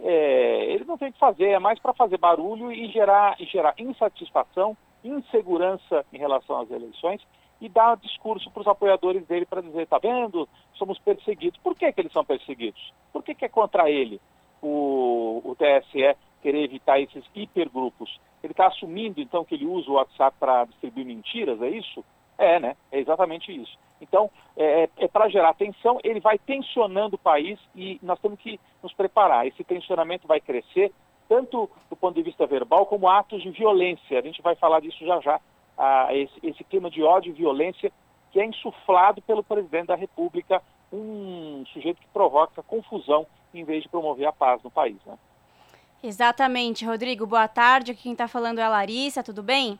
é, ele não tem o que fazer, é mais para fazer barulho e gerar, e gerar insatisfação insegurança em relação às eleições e dar discurso para os apoiadores dele para dizer, tá vendo, somos perseguidos. Por que, que eles são perseguidos? Por que, que é contra ele o, o TSE querer evitar esses hipergrupos? Ele está assumindo, então, que ele usa o WhatsApp para distribuir mentiras, é isso? É, né? É exatamente isso. Então, é, é, é para gerar tensão, ele vai tensionando o país e nós temos que nos preparar. Esse tensionamento vai crescer tanto do ponto de vista verbal como atos de violência. A gente vai falar disso já já. Ah, esse, esse clima de ódio e violência que é insuflado pelo presidente da República, um sujeito que provoca confusão em vez de promover a paz no país. Né? Exatamente, Rodrigo. Boa tarde. Quem está falando é a Larissa, tudo bem?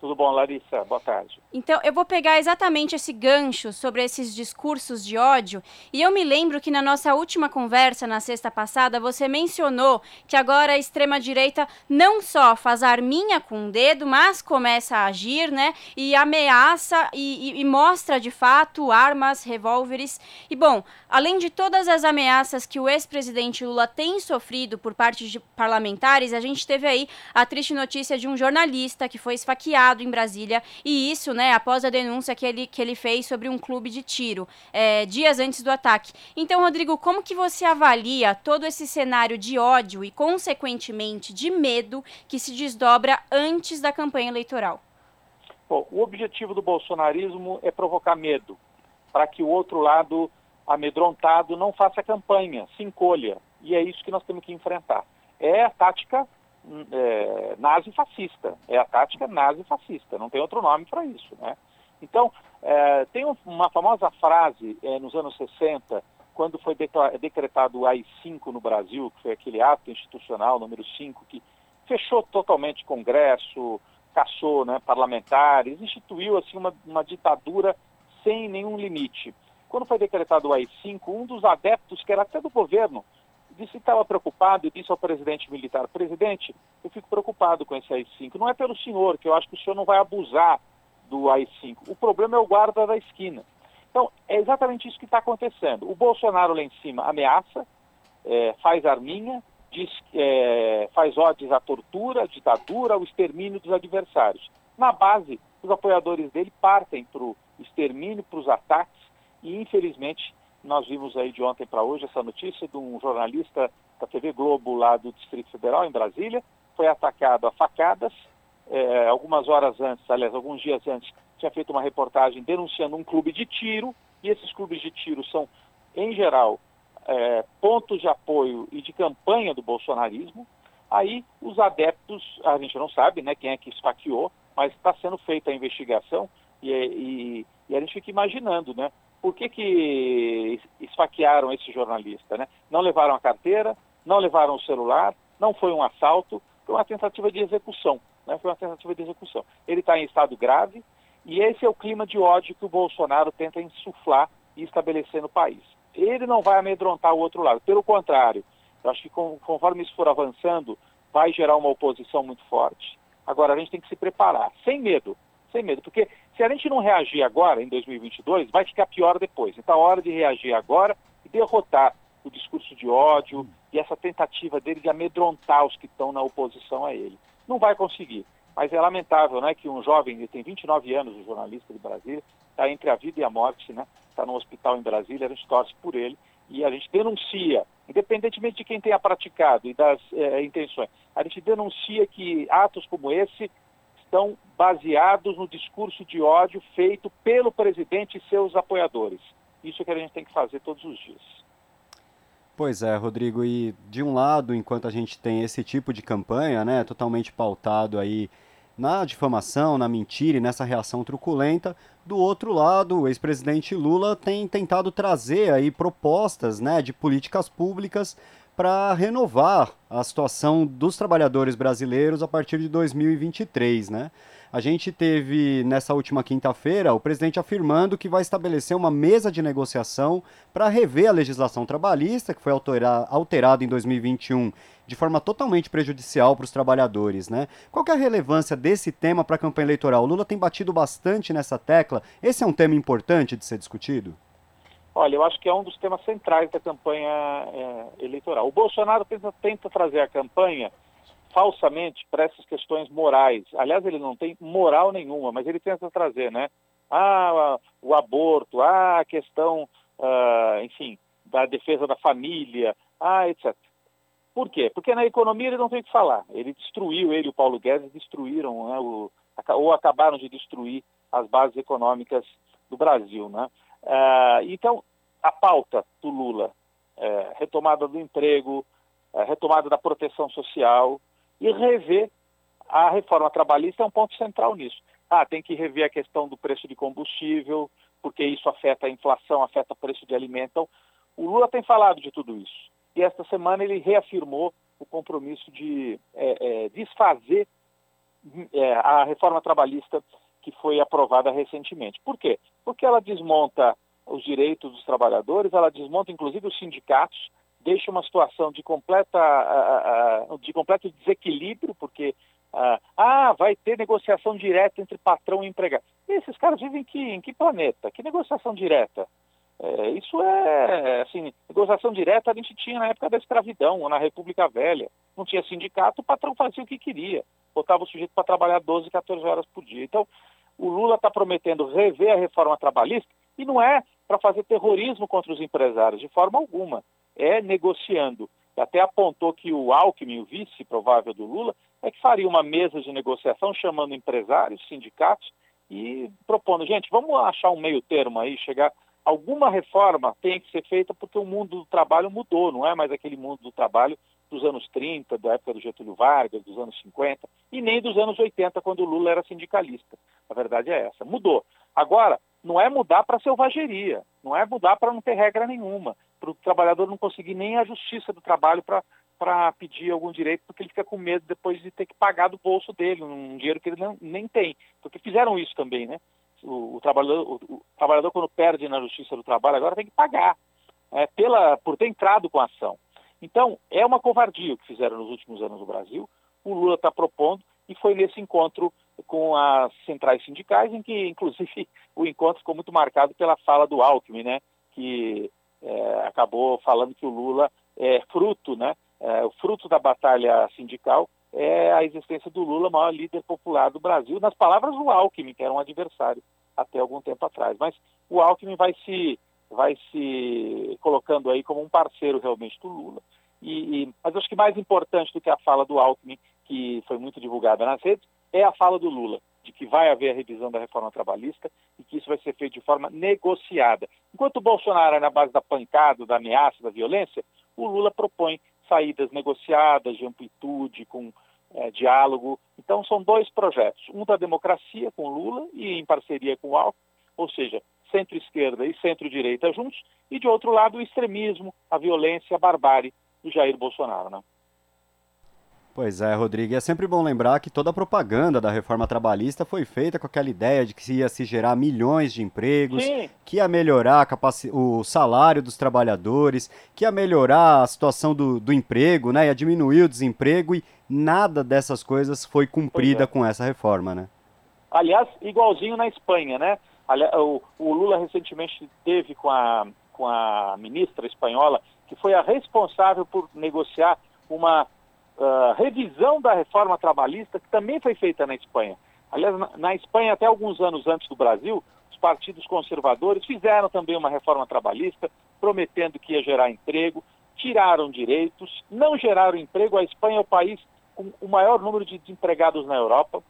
Tudo bom, Larissa? Boa tarde. Então, eu vou pegar exatamente esse gancho sobre esses discursos de ódio. E eu me lembro que na nossa última conversa, na sexta passada, você mencionou que agora a extrema-direita não só faz arminha com o dedo, mas começa a agir, né? E ameaça e, e, e mostra de fato armas, revólveres. E bom, além de todas as ameaças que o ex-presidente Lula tem sofrido por parte de parlamentares, a gente teve aí a triste notícia de um jornalista que foi esfaqueado em Brasília, e isso, né, após a denúncia que ele, que ele fez sobre um clube de tiro, é, dias antes do ataque. Então, Rodrigo, como que você avalia todo esse cenário de ódio e, consequentemente, de medo que se desdobra antes da campanha eleitoral? Bom, o objetivo do bolsonarismo é provocar medo, para que o outro lado amedrontado não faça campanha, se encolha. E é isso que nós temos que enfrentar. É a tática é, nazi-fascista. É a tática nazi-fascista, não tem outro nome para isso. Né? Então, é, tem uma famosa frase é, nos anos 60, quando foi decretado o AI-5 no Brasil, que foi aquele ato institucional número 5, que fechou totalmente Congresso, caçou né, parlamentares, instituiu assim uma, uma ditadura sem nenhum limite. Quando foi decretado o AI-5, um dos adeptos, que era até do governo, disse que estava preocupado e disse ao presidente militar, presidente, eu fico preocupado com esse AI-5. Não é pelo senhor, que eu acho que o senhor não vai abusar do AI-5. O problema é o guarda da esquina. Então, é exatamente isso que está acontecendo. O Bolsonaro lá em cima ameaça, é, faz arminha, diz, é, faz ódios à tortura, à ditadura, ao extermínio dos adversários. Na base, os apoiadores dele partem para o extermínio, para os ataques, e infelizmente nós vimos aí de ontem para hoje essa notícia de um jornalista da TV Globo lá do Distrito Federal, em Brasília, foi atacado a facadas. É, algumas horas antes, aliás, alguns dias antes, tinha feito uma reportagem denunciando um clube de tiro, e esses clubes de tiro são, em geral, é, pontos de apoio e de campanha do bolsonarismo. Aí os adeptos, a gente não sabe né, quem é que esfaqueou, mas está sendo feita a investigação e, e, e a gente fica imaginando, né? Por que, que esfaquearam esse jornalista? Né? Não levaram a carteira, não levaram o celular, não foi um assalto, foi uma tentativa de execução. Né? Foi uma tentativa de execução. Ele está em estado grave e esse é o clima de ódio que o Bolsonaro tenta insuflar e estabelecer no país. Ele não vai amedrontar o outro lado, pelo contrário, eu acho que conforme isso for avançando, vai gerar uma oposição muito forte. Agora, a gente tem que se preparar, sem medo, sem medo, porque se a gente não reagir agora, em 2022, vai ficar pior depois. Então, é hora de reagir agora e derrotar o discurso de ódio e essa tentativa dele de amedrontar os que estão na oposição a ele. Não vai conseguir. Mas é lamentável né, que um jovem, ele tem 29 anos, um jornalista de Brasília, está entre a vida e a morte, né? Está no hospital em Brasília, a gente torce por ele e a gente denuncia, independentemente de quem tenha praticado e das é, intenções, a gente denuncia que atos como esse estão baseados no discurso de ódio feito pelo presidente e seus apoiadores. Isso é que a gente tem que fazer todos os dias. Pois é, Rodrigo, e de um lado, enquanto a gente tem esse tipo de campanha, né, totalmente pautado aí na difamação, na mentira e nessa reação truculenta, do outro lado, o ex-presidente Lula tem tentado trazer aí propostas, né, de políticas públicas para renovar a situação dos trabalhadores brasileiros a partir de 2023, né? A gente teve nessa última quinta-feira o presidente afirmando que vai estabelecer uma mesa de negociação para rever a legislação trabalhista, que foi alterada em 2021 de forma totalmente prejudicial para os trabalhadores. Né? Qual é a relevância desse tema para a campanha eleitoral? O Lula tem batido bastante nessa tecla. Esse é um tema importante de ser discutido? Olha, eu acho que é um dos temas centrais da campanha é, eleitoral. O Bolsonaro tenta, tenta trazer a campanha falsamente para essas questões morais. Aliás, ele não tem moral nenhuma, mas ele tenta trazer, né? Ah, o aborto, ah, a questão, uh, enfim, da defesa da família, ah, etc. Por quê? Porque na economia ele não tem o que falar. Ele destruiu, ele e o Paulo Guedes destruíram, né, o, ou acabaram de destruir as bases econômicas do Brasil, né? Uh, então, a pauta do Lula, é, retomada do emprego, é, retomada da proteção social e rever a reforma trabalhista é um ponto central nisso. Ah, tem que rever a questão do preço de combustível, porque isso afeta a inflação, afeta o preço de alimento. Então, o Lula tem falado de tudo isso. E esta semana ele reafirmou o compromisso de é, é, desfazer é, a reforma trabalhista que foi aprovada recentemente. Por quê? Porque ela desmonta os direitos dos trabalhadores, ela desmonta inclusive os sindicatos, deixa uma situação de, completa, de completo desequilíbrio, porque ah, vai ter negociação direta entre patrão e empregado. E esses caras vivem em que, em que planeta? Que negociação direta? É, isso é, assim, negociação direta a gente tinha na época da escravidão, ou na República Velha. Não tinha sindicato, o patrão fazia o que queria. Botava o sujeito para trabalhar 12, 14 horas por dia. Então, o Lula está prometendo rever a reforma trabalhista, e não é para fazer terrorismo contra os empresários, de forma alguma. É negociando. Até apontou que o Alckmin, o vice provável do Lula, é que faria uma mesa de negociação chamando empresários, sindicatos e propondo, gente, vamos achar um meio termo aí, chegar alguma reforma tem que ser feita porque o mundo do trabalho mudou, não é mais aquele mundo do trabalho dos anos 30, da época do Getúlio Vargas, dos anos 50, e nem dos anos 80, quando o Lula era sindicalista. A verdade é essa. Mudou. Agora, não é mudar para selvageria, não é mudar para não ter regra nenhuma, para o trabalhador não conseguir nem a justiça do trabalho para pedir algum direito, porque ele fica com medo depois de ter que pagar do bolso dele, um dinheiro que ele não, nem tem. Porque fizeram isso também, né? o, o trabalhador, o, o, trabalhador, quando perde na justiça do trabalho, agora tem que pagar é, pela, por ter entrado com a ação. Então, é uma covardia o que fizeram nos últimos anos no Brasil. O Lula está propondo e foi nesse encontro com as centrais sindicais, em que, inclusive, o encontro ficou muito marcado pela fala do Alckmin, né, que é, acabou falando que o Lula é fruto, né, é, o fruto da batalha sindical é a existência do Lula, maior líder popular do Brasil, nas palavras do Alckmin, que era um adversário até algum tempo atrás. Mas o Alckmin vai se, vai se colocando aí como um parceiro realmente do Lula. E, e, mas acho que mais importante do que a fala do Alckmin, que foi muito divulgada nas redes, é a fala do Lula, de que vai haver a revisão da reforma trabalhista e que isso vai ser feito de forma negociada. Enquanto o Bolsonaro é na base da pancada, da ameaça, da violência, o Lula propõe saídas negociadas, de amplitude, com é, diálogo. Então, são dois projetos. Um da democracia com Lula e em parceria com o Alckmin, ou seja, centro-esquerda e centro-direita juntos, e de outro lado o extremismo, a violência, a barbárie do Jair Bolsonaro. Né? Pois é, Rodrigo. E é sempre bom lembrar que toda a propaganda da reforma trabalhista foi feita com aquela ideia de que ia se gerar milhões de empregos, Sim. que ia melhorar o salário dos trabalhadores, que ia melhorar a situação do, do emprego, né? Ia diminuir o desemprego e nada dessas coisas foi cumprida é. com essa reforma, né? Aliás, igualzinho na Espanha, né? O, o Lula recentemente teve com a, com a ministra espanhola, que foi a responsável por negociar uma uh, revisão da reforma trabalhista, que também foi feita na Espanha. Aliás, na, na Espanha, até alguns anos antes do Brasil, os partidos conservadores fizeram também uma reforma trabalhista, prometendo que ia gerar emprego, tiraram direitos, não geraram emprego. A Espanha é o país com o maior número de desempregados na Europa.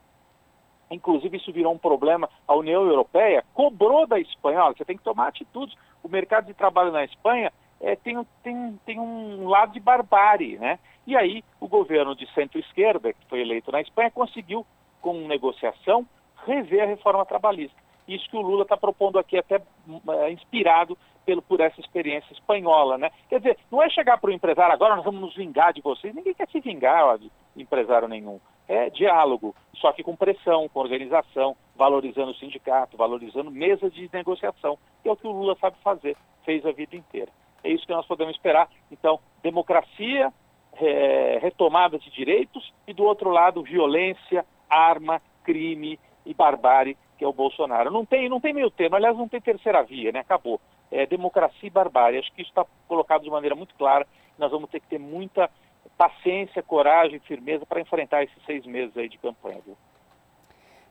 inclusive isso virou um problema, a União Europeia cobrou da Espanha, olha, você tem que tomar atitudes. O mercado de trabalho na Espanha é, tem, tem, tem um lado de barbárie, né? E aí o governo de centro-esquerda, que foi eleito na Espanha, conseguiu, com negociação, rever a reforma trabalhista. Isso que o Lula está propondo aqui, até é, inspirado pelo, por essa experiência espanhola, né? Quer dizer, não é chegar para o empresário agora nós vamos nos vingar de vocês. Ninguém quer se vingar ó, de empresário nenhum. É diálogo, só que com pressão, com organização, valorizando o sindicato, valorizando mesa de negociação, que é o que o Lula sabe fazer, fez a vida inteira. É isso que nós podemos esperar. Então, democracia, é, retomada de direitos e, do outro lado, violência, arma, crime e barbárie, que é o Bolsonaro. Não tem, não tem meio termo, aliás, não tem terceira via, né? Acabou. É democracia e barbárie. Acho que isso está colocado de maneira muito clara. Nós vamos ter que ter muita paciência, coragem, firmeza para enfrentar esses seis meses aí de campanha. Viu?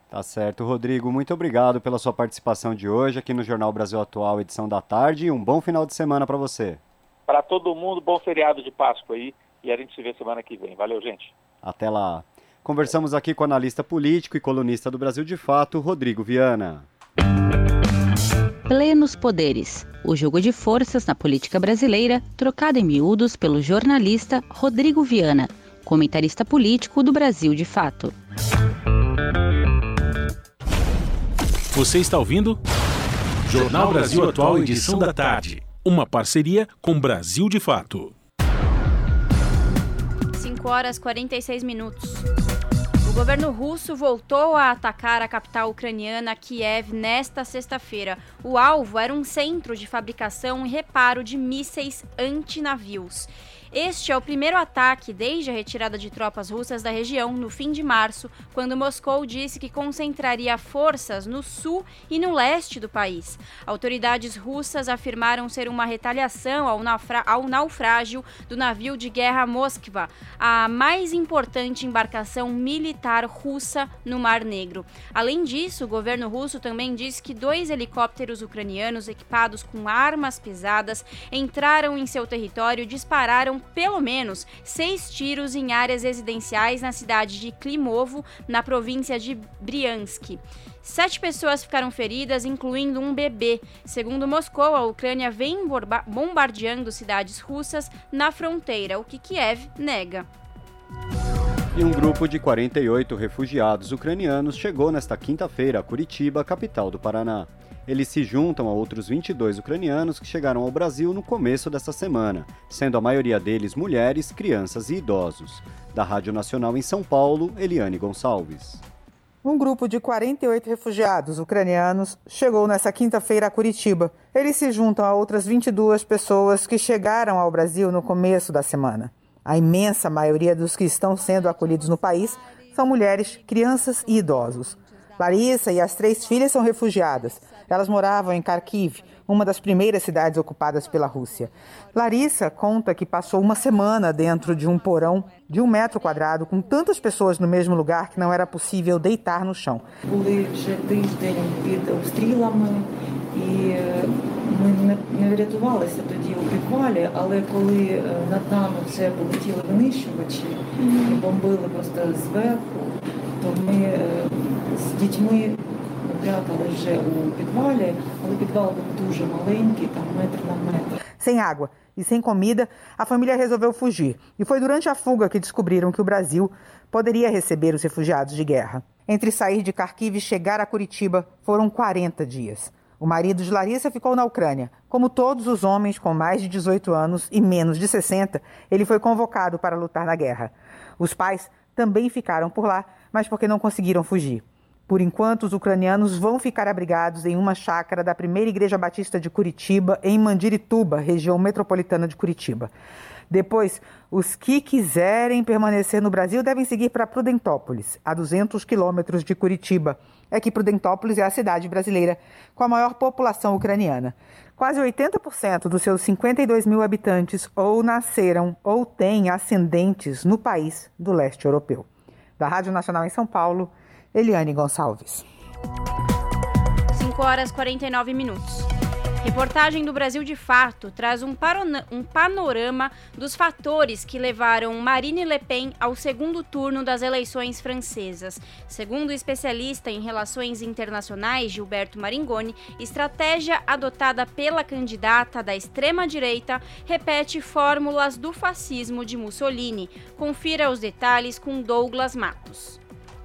Tá certo, Rodrigo. Muito obrigado pela sua participação de hoje aqui no Jornal Brasil Atual, edição da tarde. E um bom final de semana para você. Para todo mundo, bom feriado de Páscoa aí. E a gente se vê semana que vem. Valeu, gente. Até lá. Conversamos aqui com o analista político e colunista do Brasil de Fato, Rodrigo Viana. Plenos poderes. O jogo de forças na política brasileira, trocado em miúdos pelo jornalista Rodrigo Viana, comentarista político do Brasil de Fato. Você está ouvindo? Jornal Brasil Atual, edição da tarde. Uma parceria com Brasil de Fato. 5 horas 46 minutos. O governo russo voltou a atacar a capital ucraniana, Kiev, nesta sexta-feira. O alvo era um centro de fabricação e reparo de mísseis antinavios. Este é o primeiro ataque desde a retirada de tropas russas da região no fim de março, quando Moscou disse que concentraria forças no sul e no leste do país. Autoridades russas afirmaram ser uma retaliação ao, ao naufrágio do navio de guerra Moskva, a mais importante embarcação militar russa no Mar Negro. Além disso, o governo russo também disse que dois helicópteros ucranianos equipados com armas pesadas entraram em seu território e dispararam pelo menos seis tiros em áreas residenciais na cidade de Klimovo, na província de Briansk. Sete pessoas ficaram feridas, incluindo um bebê. Segundo Moscou, a Ucrânia vem bombardeando cidades russas na fronteira, o que Kiev nega. E um grupo de 48 refugiados ucranianos chegou nesta quinta-feira a Curitiba, capital do Paraná. Eles se juntam a outros 22 ucranianos que chegaram ao Brasil no começo dessa semana, sendo a maioria deles mulheres, crianças e idosos. Da Rádio Nacional em São Paulo, Eliane Gonçalves. Um grupo de 48 refugiados ucranianos chegou nesta quinta-feira a Curitiba. Eles se juntam a outras 22 pessoas que chegaram ao Brasil no começo da semana. A imensa maioria dos que estão sendo acolhidos no país são mulheres, crianças e idosos. Larissa e as três filhas são refugiadas. Elas moravam em Kharkiv, uma das primeiras cidades ocupadas pela Rússia. Larissa conta que passou uma semana dentro de um porão de um metro quadrado, com tantas pessoas no mesmo lugar que não era possível deitar no chão. Ми не врятувалися тоді у підвалі, але коли над нами вже полетіли винищувачі і бомбили просто зверху, то ми з дітьми прятали вже у підвалі, але підвал був дуже маленький, там метр на метр. Sem água e sem comida, a família resolveu fugir. E foi durante a fuga que descobriram que o Brasil poderia receber os refugiados de guerra. Entre sair de Kharkiv e chegar a Curitiba foram 40 dias. O marido de Larissa ficou na Ucrânia. Como todos os homens com mais de 18 anos e menos de 60, ele foi convocado para lutar na guerra. Os pais também ficaram por lá, mas porque não conseguiram fugir. Por enquanto, os ucranianos vão ficar abrigados em uma chácara da primeira Igreja Batista de Curitiba, em Mandirituba, região metropolitana de Curitiba. Depois, os que quiserem permanecer no Brasil devem seguir para Prudentópolis, a 200 quilômetros de Curitiba. É que Prudentópolis é a cidade brasileira com a maior população ucraniana. Quase 80% dos seus 52 mil habitantes ou nasceram ou têm ascendentes no país do leste europeu. Da Rádio Nacional em São Paulo, Eliane Gonçalves. 5 horas 49 minutos. Reportagem do Brasil de Fato traz um, um, panorama dos fatores que levaram Marine Le Pen ao segundo turno das eleições francesas. Segundo o especialista em relações internacionais Gilberto Maringoni, estratégia adotada pela candidata da extrema-direita repete fórmulas do fascismo de Mussolini. Confira os detalhes com Douglas Matos.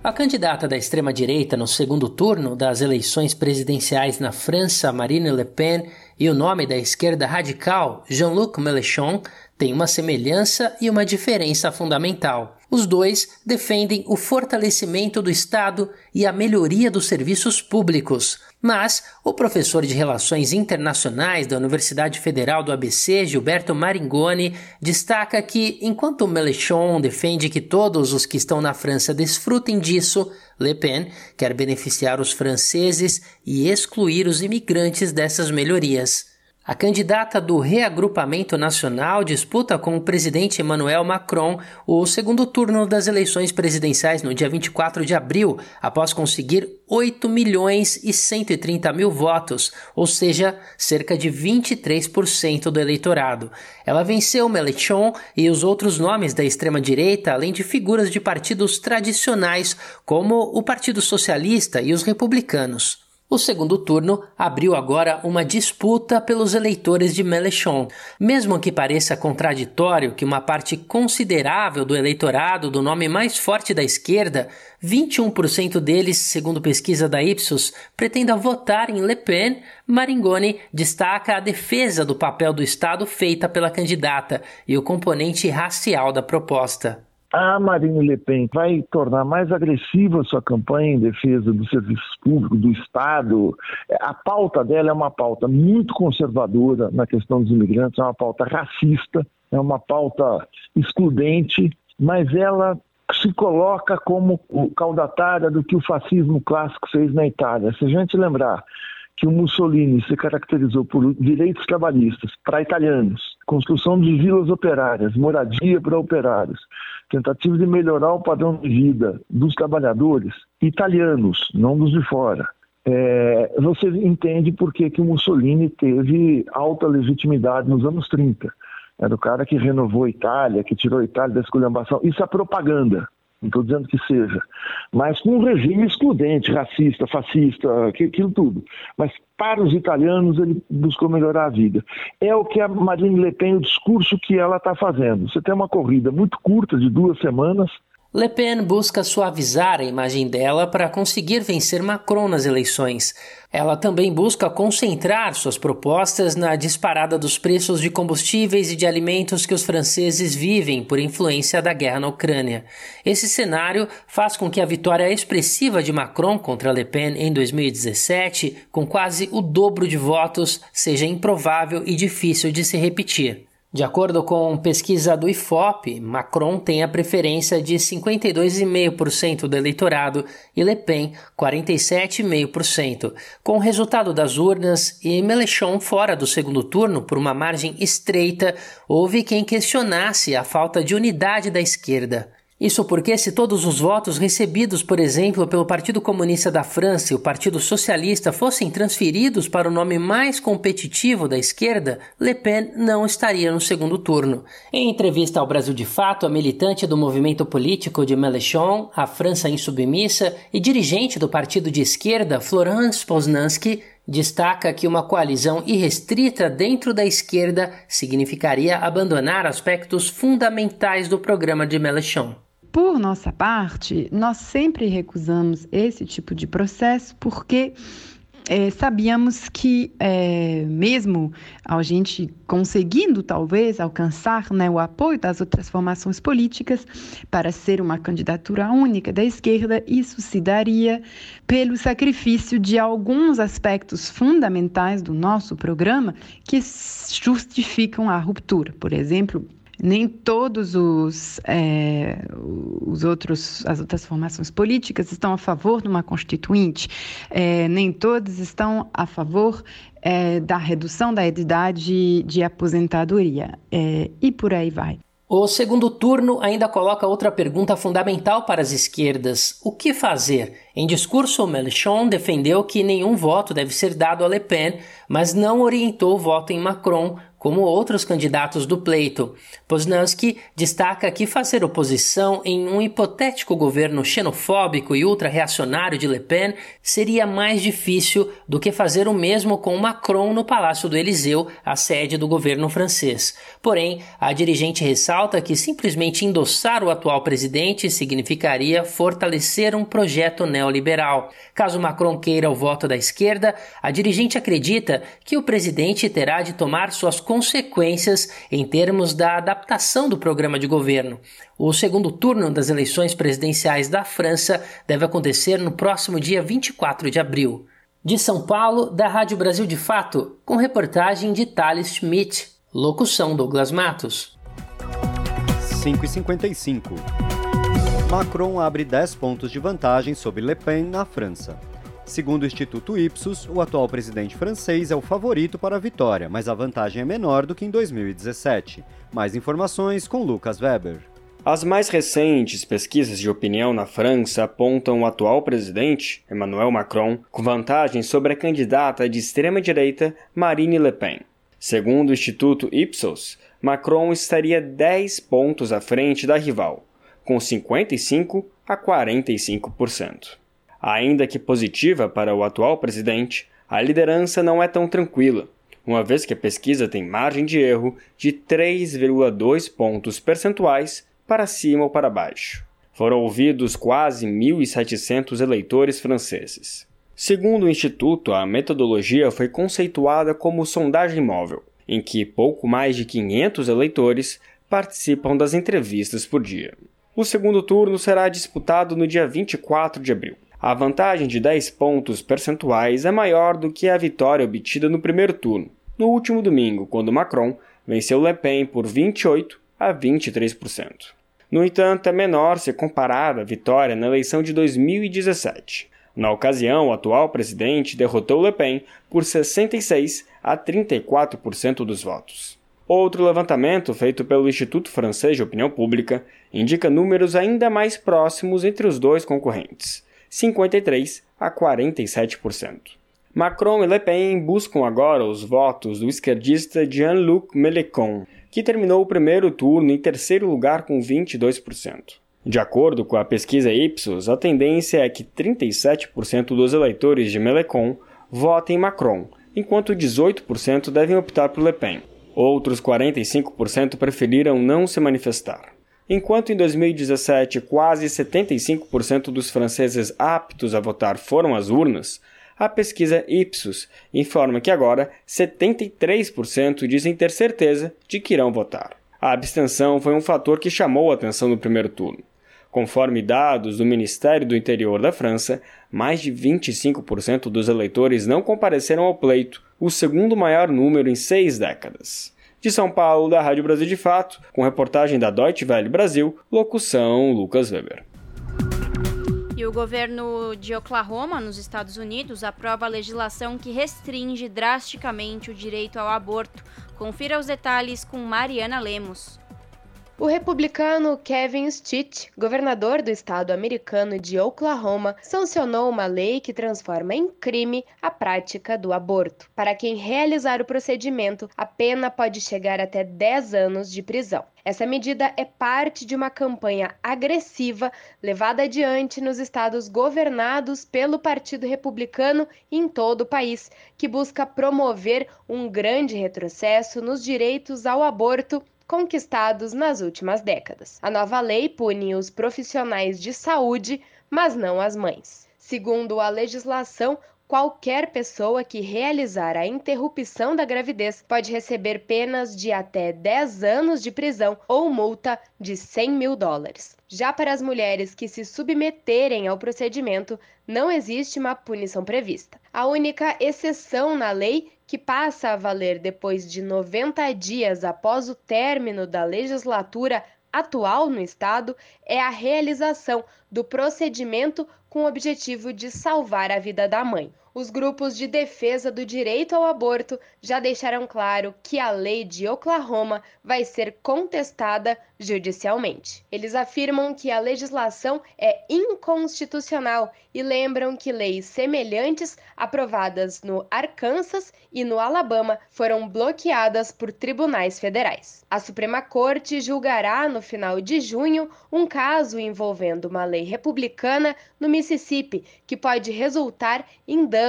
A candidata da extrema-direita no segundo turno das eleições presidenciais na França, Marine Le Pen, e o nome da esquerda radical, Jean-Luc Mélenchon, têm uma semelhança e uma diferença fundamental. Os dois defendem o fortalecimento do Estado e a melhoria dos serviços públicos. Mas o professor de Relações Internacionais da Universidade Federal do ABC, Gilberto Maringoni, destaca que, enquanto Mélenchon defende que todos os que estão na França desfrutem disso, Le Pen quer beneficiar os franceses e excluir os imigrantes dessas melhorias. A candidata do Reagrupamento Nacional disputa com o presidente Emmanuel Macron o segundo turno das eleições presidenciais no dia 24 de abril, após conseguir 8 milhões e 130 mil votos, ou seja, cerca de 23% do eleitorado. Ela venceu Mélenchon e os outros nomes da extrema-direita, além de figuras de partidos tradicionais como o Partido Socialista e os Republicanos. O segundo turno abriu agora uma disputa pelos eleitores de Mélenchon. Mesmo que pareça contraditório que uma parte considerável do eleitorado do nome mais forte da esquerda, 21% deles, segundo pesquisa da Ipsos, pretenda votar em Le Pen, Maringoni destaca a defesa do papel do Estado feita pela candidata e o componente racial da proposta a Marine Le Pen vai tornar mais agressiva a sua campanha em defesa dos serviços públicos, do Estado. A pauta dela é uma pauta muito conservadora na questão dos imigrantes, é uma pauta racista, é uma pauta excludente, mas ela se coloca como caudatária do que o fascismo clássico fez na Itália. Se a gente lembrar que o Mussolini se caracterizou por direitos trabalhistas para italianos, construção de vilas operárias, moradia para operários, tentativa de melhorar o padrão de vida dos trabalhadores italianos, não dos de fora. É, você entende por que, que o Mussolini teve alta legitimidade nos anos 30. Era o cara que renovou a Itália, que tirou a Itália da esculhambação. Isso é propaganda não estou dizendo que seja, mas com um regime excludente, racista, fascista, aquilo tudo. Mas para os italianos ele buscou melhorar a vida. É o que a Marine Le Pen, o discurso que ela está fazendo. Você tem uma corrida muito curta, de duas semanas, Le Pen busca suavizar a imagem dela para conseguir vencer Macron nas eleições. Ela também busca concentrar suas propostas na disparada dos preços de combustíveis e de alimentos que os franceses vivem por influência da guerra na Ucrânia. Esse cenário faz com que a vitória expressiva de Macron contra Le Pen em 2017, com quase o dobro de votos, seja improvável e difícil de se repetir. De acordo com pesquisa do IFOP, Macron tem a preferência de 52,5% do eleitorado e Le Pen 47,5%. Com o resultado das urnas e Mélenchon fora do segundo turno por uma margem estreita, houve quem questionasse a falta de unidade da esquerda. Isso porque, se todos os votos recebidos, por exemplo, pelo Partido Comunista da França e o Partido Socialista fossem transferidos para o nome mais competitivo da esquerda, Le Pen não estaria no segundo turno. Em entrevista ao Brasil de Fato, a militante do movimento político de Mélenchon, a França Insubmissa, e dirigente do partido de esquerda, Florence Poznansky, destaca que uma coalizão irrestrita dentro da esquerda significaria abandonar aspectos fundamentais do programa de Mélenchon. Por nossa parte, nós sempre recusamos esse tipo de processo porque é, sabíamos que, é, mesmo a gente conseguindo talvez alcançar né, o apoio das outras formações políticas para ser uma candidatura única da esquerda, isso se daria pelo sacrifício de alguns aspectos fundamentais do nosso programa que justificam a ruptura. Por exemplo, nem todos os, é, os outros, as outras formações políticas estão a favor de uma constituinte, é, nem todos estão a favor é, da redução da idade de aposentadoria, é, e por aí vai. O segundo turno ainda coloca outra pergunta fundamental para as esquerdas: o que fazer? Em discurso, Mélenchon defendeu que nenhum voto deve ser dado a Le Pen, mas não orientou o voto em Macron, como outros candidatos do pleito. Poznansky destaca que fazer oposição em um hipotético governo xenofóbico e ultra-reacionário de Le Pen seria mais difícil do que fazer o mesmo com Macron no Palácio do Eliseu, a sede do governo francês. Porém, a dirigente ressalta que simplesmente endossar o atual presidente significaria fortalecer um projeto neoliberal. Caso Macron queira o voto da esquerda, a dirigente acredita que o presidente terá de tomar suas consequências em termos da adaptação do programa de governo. O segundo turno das eleições presidenciais da França deve acontecer no próximo dia 24 de abril. De São Paulo, da Rádio Brasil de Fato, com reportagem de Thales Schmidt. Locução Douglas Matos. 5h55. Macron abre 10 pontos de vantagem sobre Le Pen na França. Segundo o Instituto Ipsos, o atual presidente francês é o favorito para a vitória, mas a vantagem é menor do que em 2017. Mais informações com Lucas Weber. As mais recentes pesquisas de opinião na França apontam o atual presidente, Emmanuel Macron, com vantagem sobre a candidata de extrema-direita Marine Le Pen. Segundo o Instituto Ipsos, Macron estaria 10 pontos à frente da rival, com 55 a 45%. Ainda que positiva para o atual presidente, a liderança não é tão tranquila, uma vez que a pesquisa tem margem de erro de 3,2 pontos percentuais para cima ou para baixo. Foram ouvidos quase 1.700 eleitores franceses. Segundo o Instituto, a metodologia foi conceituada como sondagem móvel, em que pouco mais de 500 eleitores participam das entrevistas por dia. O segundo turno será disputado no dia 24 de abril. A vantagem de 10 pontos percentuais é maior do que a vitória obtida no primeiro turno, no último domingo, quando Macron venceu Le Pen por 28 a 23%. No entanto, é menor se comparada à vitória na eleição de 2017. Na ocasião, o atual presidente derrotou Le Pen por 66 a 34% dos votos. Outro levantamento feito pelo Instituto Francês de Opinião Pública indica números ainda mais próximos entre os dois concorrentes. 53% a 47%. Macron e Le Pen buscam agora os votos do esquerdista Jean-Luc Mélenchon, que terminou o primeiro turno em terceiro lugar com 22%. De acordo com a pesquisa Ipsos, a tendência é que 37% dos eleitores de Mélenchon votem Macron, enquanto 18% devem optar por Le Pen. Outros 45% preferiram não se manifestar. Enquanto em 2017 quase 75% dos franceses aptos a votar foram às urnas, a pesquisa Ipsos informa que agora 73% dizem ter certeza de que irão votar. A abstenção foi um fator que chamou a atenção no primeiro turno. Conforme dados do Ministério do Interior da França, mais de 25% dos eleitores não compareceram ao pleito, o segundo maior número em seis décadas. De São Paulo, da Rádio Brasil de Fato, com reportagem da Deutsche Welle Brasil, locução Lucas Weber. E o governo de Oklahoma, nos Estados Unidos, aprova a legislação que restringe drasticamente o direito ao aborto. Confira os detalhes com Mariana Lemos. O republicano Kevin Stitt, governador do estado americano de Oklahoma, sancionou uma lei que transforma em crime a prática do aborto. Para quem realizar o procedimento, a pena pode chegar até 10 anos de prisão. Essa medida é parte de uma campanha agressiva levada adiante nos estados governados pelo Partido Republicano em todo o país, que busca promover um grande retrocesso nos direitos ao aborto conquistados nas últimas décadas. A nova lei pune os profissionais de saúde, mas não as mães. Segundo a legislação, qualquer pessoa que realizar a interrupção da gravidez pode receber penas de até 10 anos de prisão ou multa de 100 mil dólares. Já para as mulheres que se submeterem ao procedimento, não existe uma punição prevista. A única exceção na lei que passa a valer depois de 90 dias após o término da legislatura atual no Estado é a realização do procedimento com o objetivo de salvar a vida da mãe. Os grupos de defesa do direito ao aborto já deixaram claro que a lei de Oklahoma vai ser contestada judicialmente. Eles afirmam que a legislação é inconstitucional e lembram que leis semelhantes aprovadas no Arkansas e no Alabama foram bloqueadas por tribunais federais. A Suprema Corte julgará no final de junho um caso envolvendo uma lei republicana no Mississippi que pode resultar em danos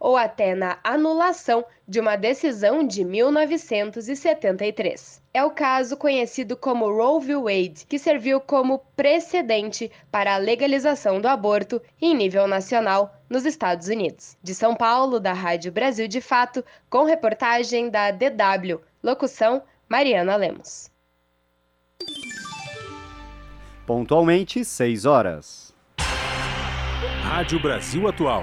ou até na anulação de uma decisão de 1973. É o caso conhecido como Roe v. Wade, que serviu como precedente para a legalização do aborto em nível nacional nos Estados Unidos. De São Paulo, da Rádio Brasil de Fato, com reportagem da DW. Locução: Mariana Lemos. Pontualmente, 6 horas. Rádio Brasil Atual.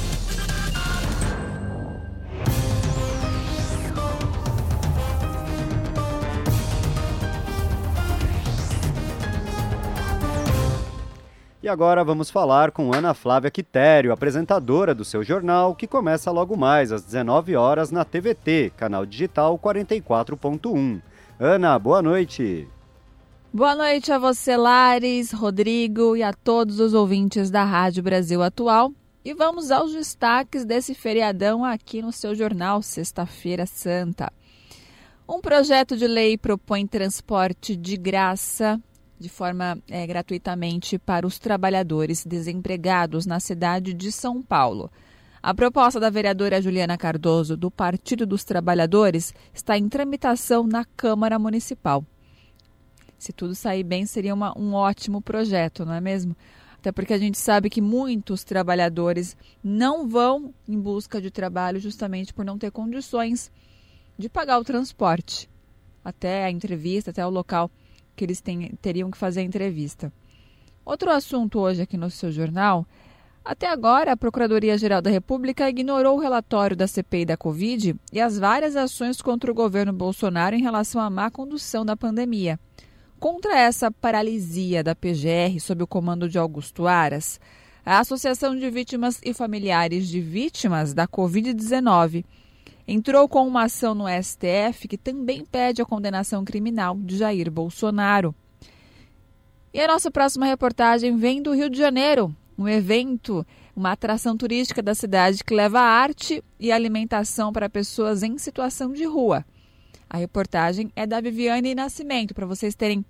E agora vamos falar com Ana Flávia Quitério, apresentadora do seu jornal, que começa logo mais às 19 horas na TVT, canal digital 44.1. Ana, boa noite. Boa noite a você, Lares, Rodrigo e a todos os ouvintes da Rádio Brasil Atual. E vamos aos destaques desse feriadão aqui no seu jornal, Sexta-feira Santa. Um projeto de lei propõe transporte de graça de forma é, gratuitamente para os trabalhadores desempregados na cidade de São Paulo. A proposta da vereadora Juliana Cardoso, do Partido dos Trabalhadores, está em tramitação na Câmara Municipal. Se tudo sair bem, seria uma, um ótimo projeto, não é mesmo? Até porque a gente sabe que muitos trabalhadores não vão em busca de trabalho justamente por não ter condições de pagar o transporte até a entrevista, até o local que eles teriam que fazer a entrevista. Outro assunto hoje aqui no seu jornal. Até agora, a Procuradoria-Geral da República ignorou o relatório da CPI da Covid e as várias ações contra o governo Bolsonaro em relação à má condução da pandemia. Contra essa paralisia da PGR sob o comando de Augusto Aras, a Associação de Vítimas e Familiares de Vítimas da Covid-19 entrou com uma ação no STF que também pede a condenação criminal de Jair Bolsonaro. E a nossa próxima reportagem vem do Rio de Janeiro, um evento, uma atração turística da cidade que leva arte e alimentação para pessoas em situação de rua. A reportagem é da Viviane Nascimento, para vocês terem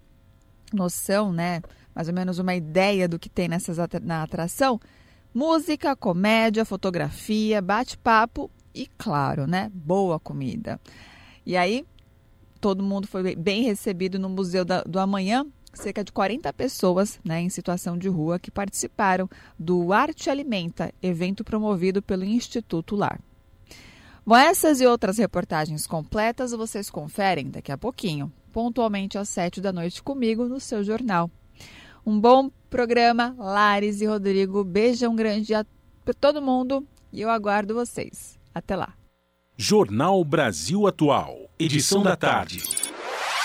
noção, né? Mais ou menos uma ideia do que tem nessas, na atração. Música, comédia, fotografia, bate-papo e, claro, né, boa comida. E aí, todo mundo foi bem recebido no Museu da, do Amanhã. Cerca de 40 pessoas né, em situação de rua que participaram do Arte Alimenta, evento promovido pelo Instituto Lar. Bom, essas e outras reportagens completas vocês conferem daqui a pouquinho, pontualmente às 7 da noite comigo no seu jornal. Um bom programa, Lares e Rodrigo. Beijão grande a todo mundo e eu aguardo vocês. Até lá. Jornal Brasil Atual, edição da tarde.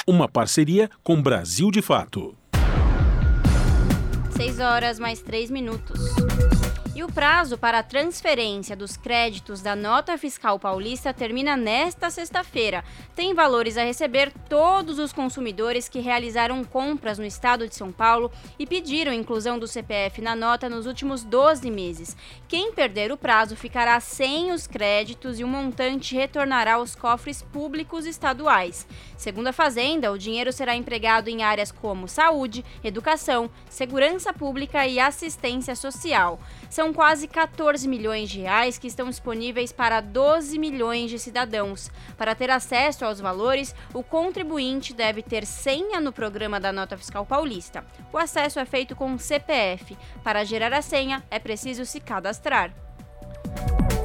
Uma parceria com Brasil de Fato. 6 horas mais 3 minutos. E o prazo para a transferência dos créditos da nota fiscal paulista termina nesta sexta-feira. Tem valores a receber todos os consumidores que realizaram compras no estado de São Paulo e pediram inclusão do CPF na nota nos últimos 12 meses. Quem perder o prazo ficará sem os créditos e o montante retornará aos cofres públicos estaduais. Segundo a Fazenda, o dinheiro será empregado em áreas como saúde, educação, segurança pública e assistência social. São quase 14 milhões de reais que estão disponíveis para 12 milhões de cidadãos. Para ter acesso aos valores, o contribuinte deve ter senha no programa da Nota Fiscal Paulista. O acesso é feito com CPF. Para gerar a senha, é preciso se cadastrar.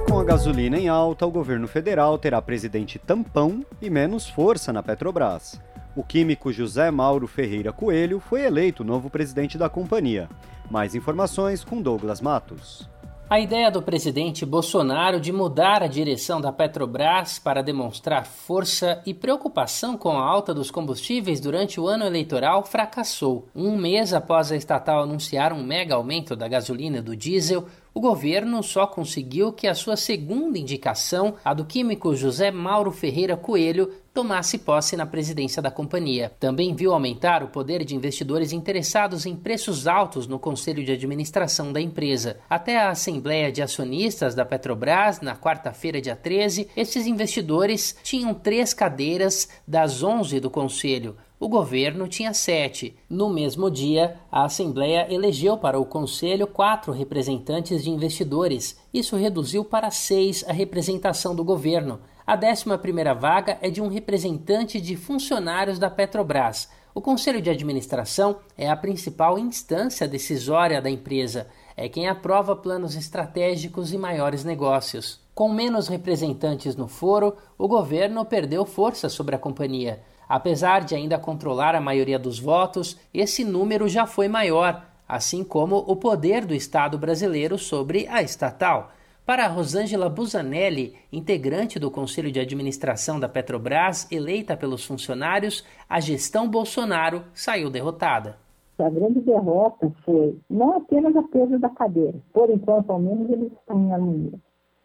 Com a gasolina em alta, o governo federal terá presidente tampão e menos força na Petrobras. O químico José Mauro Ferreira Coelho foi eleito novo presidente da companhia. Mais informações com Douglas Matos. A ideia do presidente Bolsonaro de mudar a direção da Petrobras para demonstrar força e preocupação com a alta dos combustíveis durante o ano eleitoral fracassou. Um mês após a estatal anunciar um mega aumento da gasolina e do diesel, o governo só conseguiu que a sua segunda indicação, a do químico José Mauro Ferreira Coelho, tomasse posse na presidência da companhia. Também viu aumentar o poder de investidores interessados em preços altos no conselho de administração da empresa. Até a Assembleia de Acionistas da Petrobras, na quarta-feira, dia 13, esses investidores tinham três cadeiras das 11 do conselho o governo tinha sete. No mesmo dia, a Assembleia elegeu para o Conselho quatro representantes de investidores. Isso reduziu para seis a representação do governo. A décima primeira vaga é de um representante de funcionários da Petrobras. O Conselho de Administração é a principal instância decisória da empresa. É quem aprova planos estratégicos e maiores negócios. Com menos representantes no foro, o governo perdeu força sobre a companhia. Apesar de ainda controlar a maioria dos votos, esse número já foi maior, assim como o poder do Estado brasileiro sobre a estatal. Para Rosângela Busanelli, integrante do Conselho de Administração da Petrobras, eleita pelos funcionários, a gestão Bolsonaro saiu derrotada. A grande derrota foi não apenas a perda da cadeira, por enquanto, ao menos, eles estão em harmonia,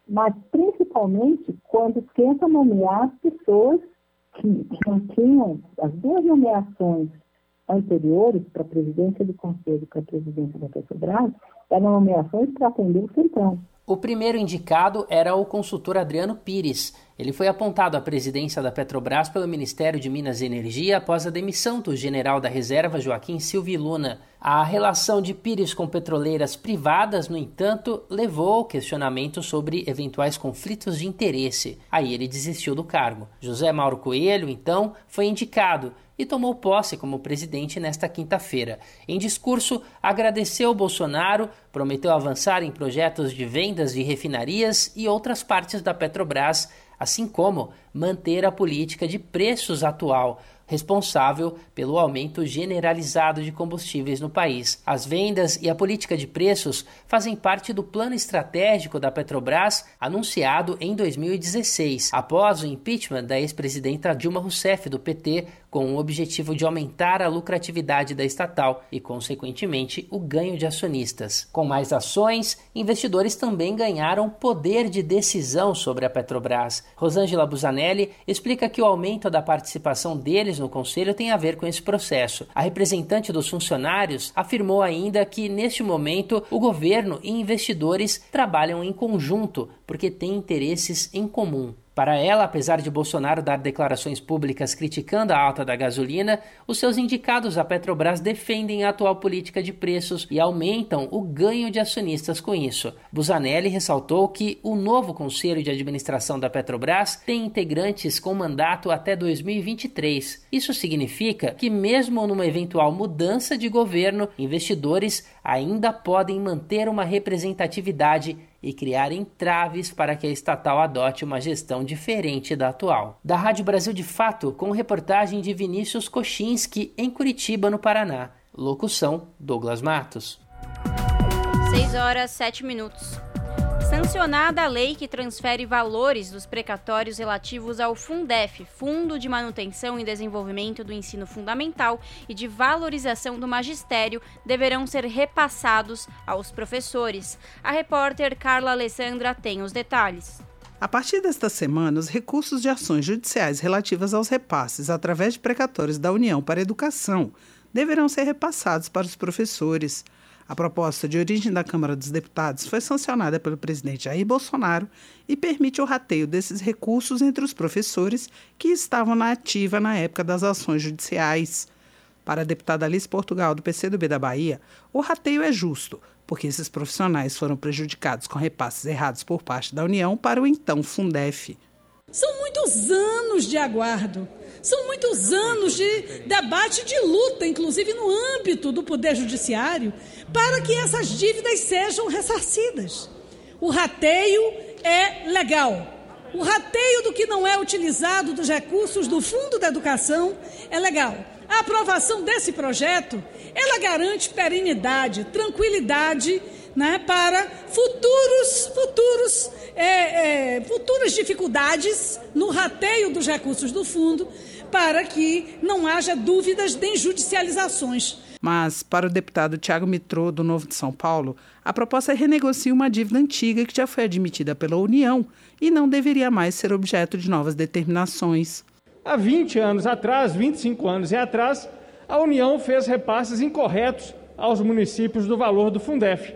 mas principalmente quando tenta nomear pessoas que, tinham as duas nomeações anteriores para a presidência do Conselho e para a presidência da Petrobras, eram nomeações para atender o Centrão. O primeiro indicado era o consultor Adriano Pires. Ele foi apontado à presidência da Petrobras pelo Ministério de Minas e Energia após a demissão do general da reserva Joaquim Silvio Luna. A relação de Pires com petroleiras privadas, no entanto, levou ao questionamento sobre eventuais conflitos de interesse. Aí ele desistiu do cargo. José Mauro Coelho, então, foi indicado e tomou posse como presidente nesta quinta-feira. Em discurso, agradeceu Bolsonaro, prometeu avançar em projetos de vendas de refinarias e outras partes da Petrobras, assim como manter a política de preços atual, responsável pelo aumento generalizado de combustíveis no país. As vendas e a política de preços fazem parte do plano estratégico da Petrobras anunciado em 2016, após o impeachment da ex-presidenta Dilma Rousseff do PT, com o objetivo de aumentar a lucratividade da estatal e, consequentemente, o ganho de acionistas. Com mais ações, investidores também ganharam poder de decisão sobre a Petrobras. Rosângela Busanelli explica que o aumento da participação deles no conselho tem a ver com esse processo. A representante dos funcionários afirmou ainda que, neste momento, o governo e investidores trabalham em conjunto porque têm interesses em comum. Para ela, apesar de Bolsonaro dar declarações públicas criticando a alta da gasolina, os seus indicados à Petrobras defendem a atual política de preços e aumentam o ganho de acionistas com isso. Busanelli ressaltou que o novo conselho de administração da Petrobras tem integrantes com mandato até 2023. Isso significa que, mesmo numa eventual mudança de governo, investidores ainda podem manter uma representatividade e criar entraves para que a estatal adote uma gestão diferente da atual. Da Rádio Brasil de Fato, com reportagem de Vinícius Kochinski, em Curitiba, no Paraná. Locução: Douglas Matos. 6 horas 7 minutos. Sancionada a lei que transfere valores dos precatórios relativos ao Fundef, Fundo de Manutenção e Desenvolvimento do Ensino Fundamental e de Valorização do Magistério, deverão ser repassados aos professores. A repórter Carla Alessandra tem os detalhes. A partir desta semana, os recursos de ações judiciais relativas aos repasses através de precatórios da União para a Educação deverão ser repassados para os professores. A proposta de origem da Câmara dos Deputados foi sancionada pelo presidente Jair Bolsonaro e permite o rateio desses recursos entre os professores que estavam na ativa na época das ações judiciais. Para a deputada Alice Portugal, do PCdoB da Bahia, o rateio é justo, porque esses profissionais foram prejudicados com repasses errados por parte da União para o então Fundef. São muitos anos de aguardo. São muitos anos de debate, de luta, inclusive no âmbito do Poder Judiciário, para que essas dívidas sejam ressarcidas. O rateio é legal. o rateio do que não é utilizado dos recursos do Fundo da Educação é legal. A aprovação desse projeto, ela garante perenidade, tranquilidade né, para futuros, futuros, é, é, futuras dificuldades no rateio dos recursos do fundo, para que não haja dúvidas nem judicializações. Mas, para o deputado Tiago Mitrô, do Novo de São Paulo, a proposta renegocia uma dívida antiga que já foi admitida pela União e não deveria mais ser objeto de novas determinações. Há 20 anos atrás, 25 anos e atrás, a União fez repasses incorretos aos municípios do valor do Fundef.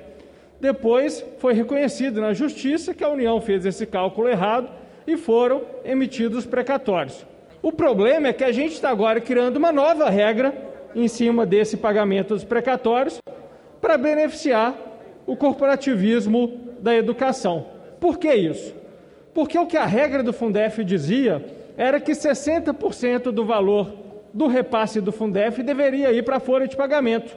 Depois foi reconhecido na Justiça que a União fez esse cálculo errado e foram emitidos precatórios. O problema é que a gente está agora criando uma nova regra em cima desse pagamento dos precatórios para beneficiar o corporativismo da educação. Por que isso? Porque o que a regra do Fundef dizia era que 60% do valor do repasse do Fundef deveria ir para a folha de pagamento.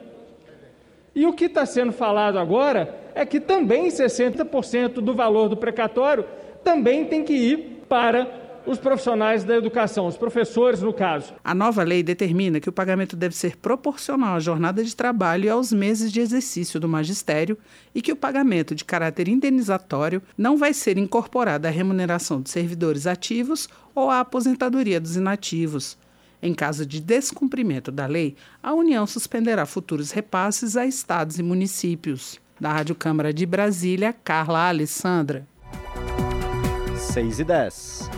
E o que está sendo falado agora é que também 60% do valor do precatório também tem que ir para os profissionais da educação, os professores, no caso. A nova lei determina que o pagamento deve ser proporcional à jornada de trabalho e aos meses de exercício do magistério e que o pagamento de caráter indenizatório não vai ser incorporado à remuneração dos servidores ativos ou à aposentadoria dos inativos. Em caso de descumprimento da lei, a União suspenderá futuros repasses a estados e municípios. Da Rádio Câmara de Brasília, Carla Alessandra. 6 e 10.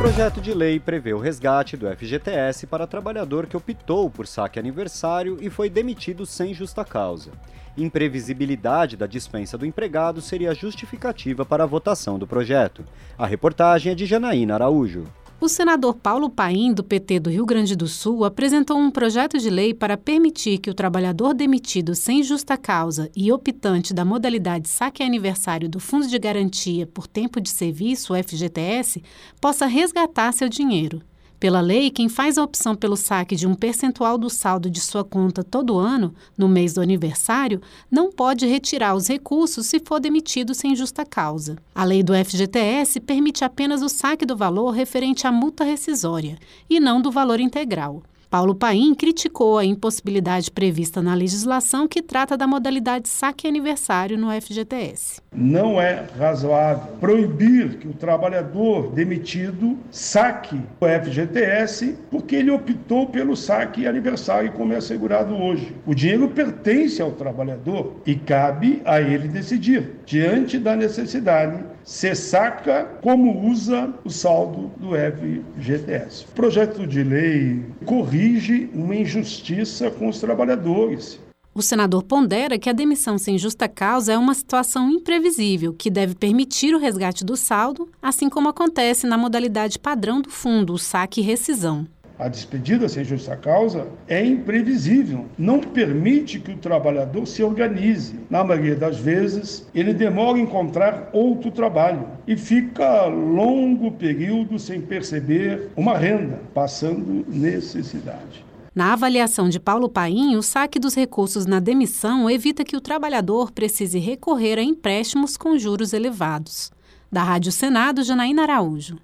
Projeto de lei prevê o resgate do FGTS para trabalhador que optou por saque aniversário e foi demitido sem justa causa. Imprevisibilidade da dispensa do empregado seria justificativa para a votação do projeto. A reportagem é de Janaína Araújo. O senador Paulo Paim, do PT do Rio Grande do Sul, apresentou um projeto de lei para permitir que o trabalhador demitido sem justa causa e optante da modalidade saque aniversário do Fundo de Garantia por Tempo de Serviço, FGTS, possa resgatar seu dinheiro. Pela lei, quem faz a opção pelo saque de um percentual do saldo de sua conta todo ano, no mês do aniversário, não pode retirar os recursos se for demitido sem justa causa. A lei do FGTS permite apenas o saque do valor referente à multa rescisória e não do valor integral. Paulo Paim criticou a impossibilidade prevista na legislação que trata da modalidade saque aniversário no FGTS. Não é razoável proibir que o trabalhador demitido saque o FGTS porque ele optou pelo saque aniversário como é assegurado hoje. O dinheiro pertence ao trabalhador e cabe a ele decidir, diante da necessidade, se saca como usa o saldo do FGTS. O projeto de lei corrige uma injustiça com os trabalhadores. O senador pondera que a demissão sem justa causa é uma situação imprevisível que deve permitir o resgate do saldo, assim como acontece na modalidade padrão do fundo, o saque e rescisão. A despedida sem justa causa é imprevisível, não permite que o trabalhador se organize. Na maioria das vezes, ele demora a encontrar outro trabalho e fica longo período sem perceber uma renda, passando necessidade. Na avaliação de Paulo Paim, o saque dos recursos na demissão evita que o trabalhador precise recorrer a empréstimos com juros elevados. Da Rádio Senado, Janaína Araújo.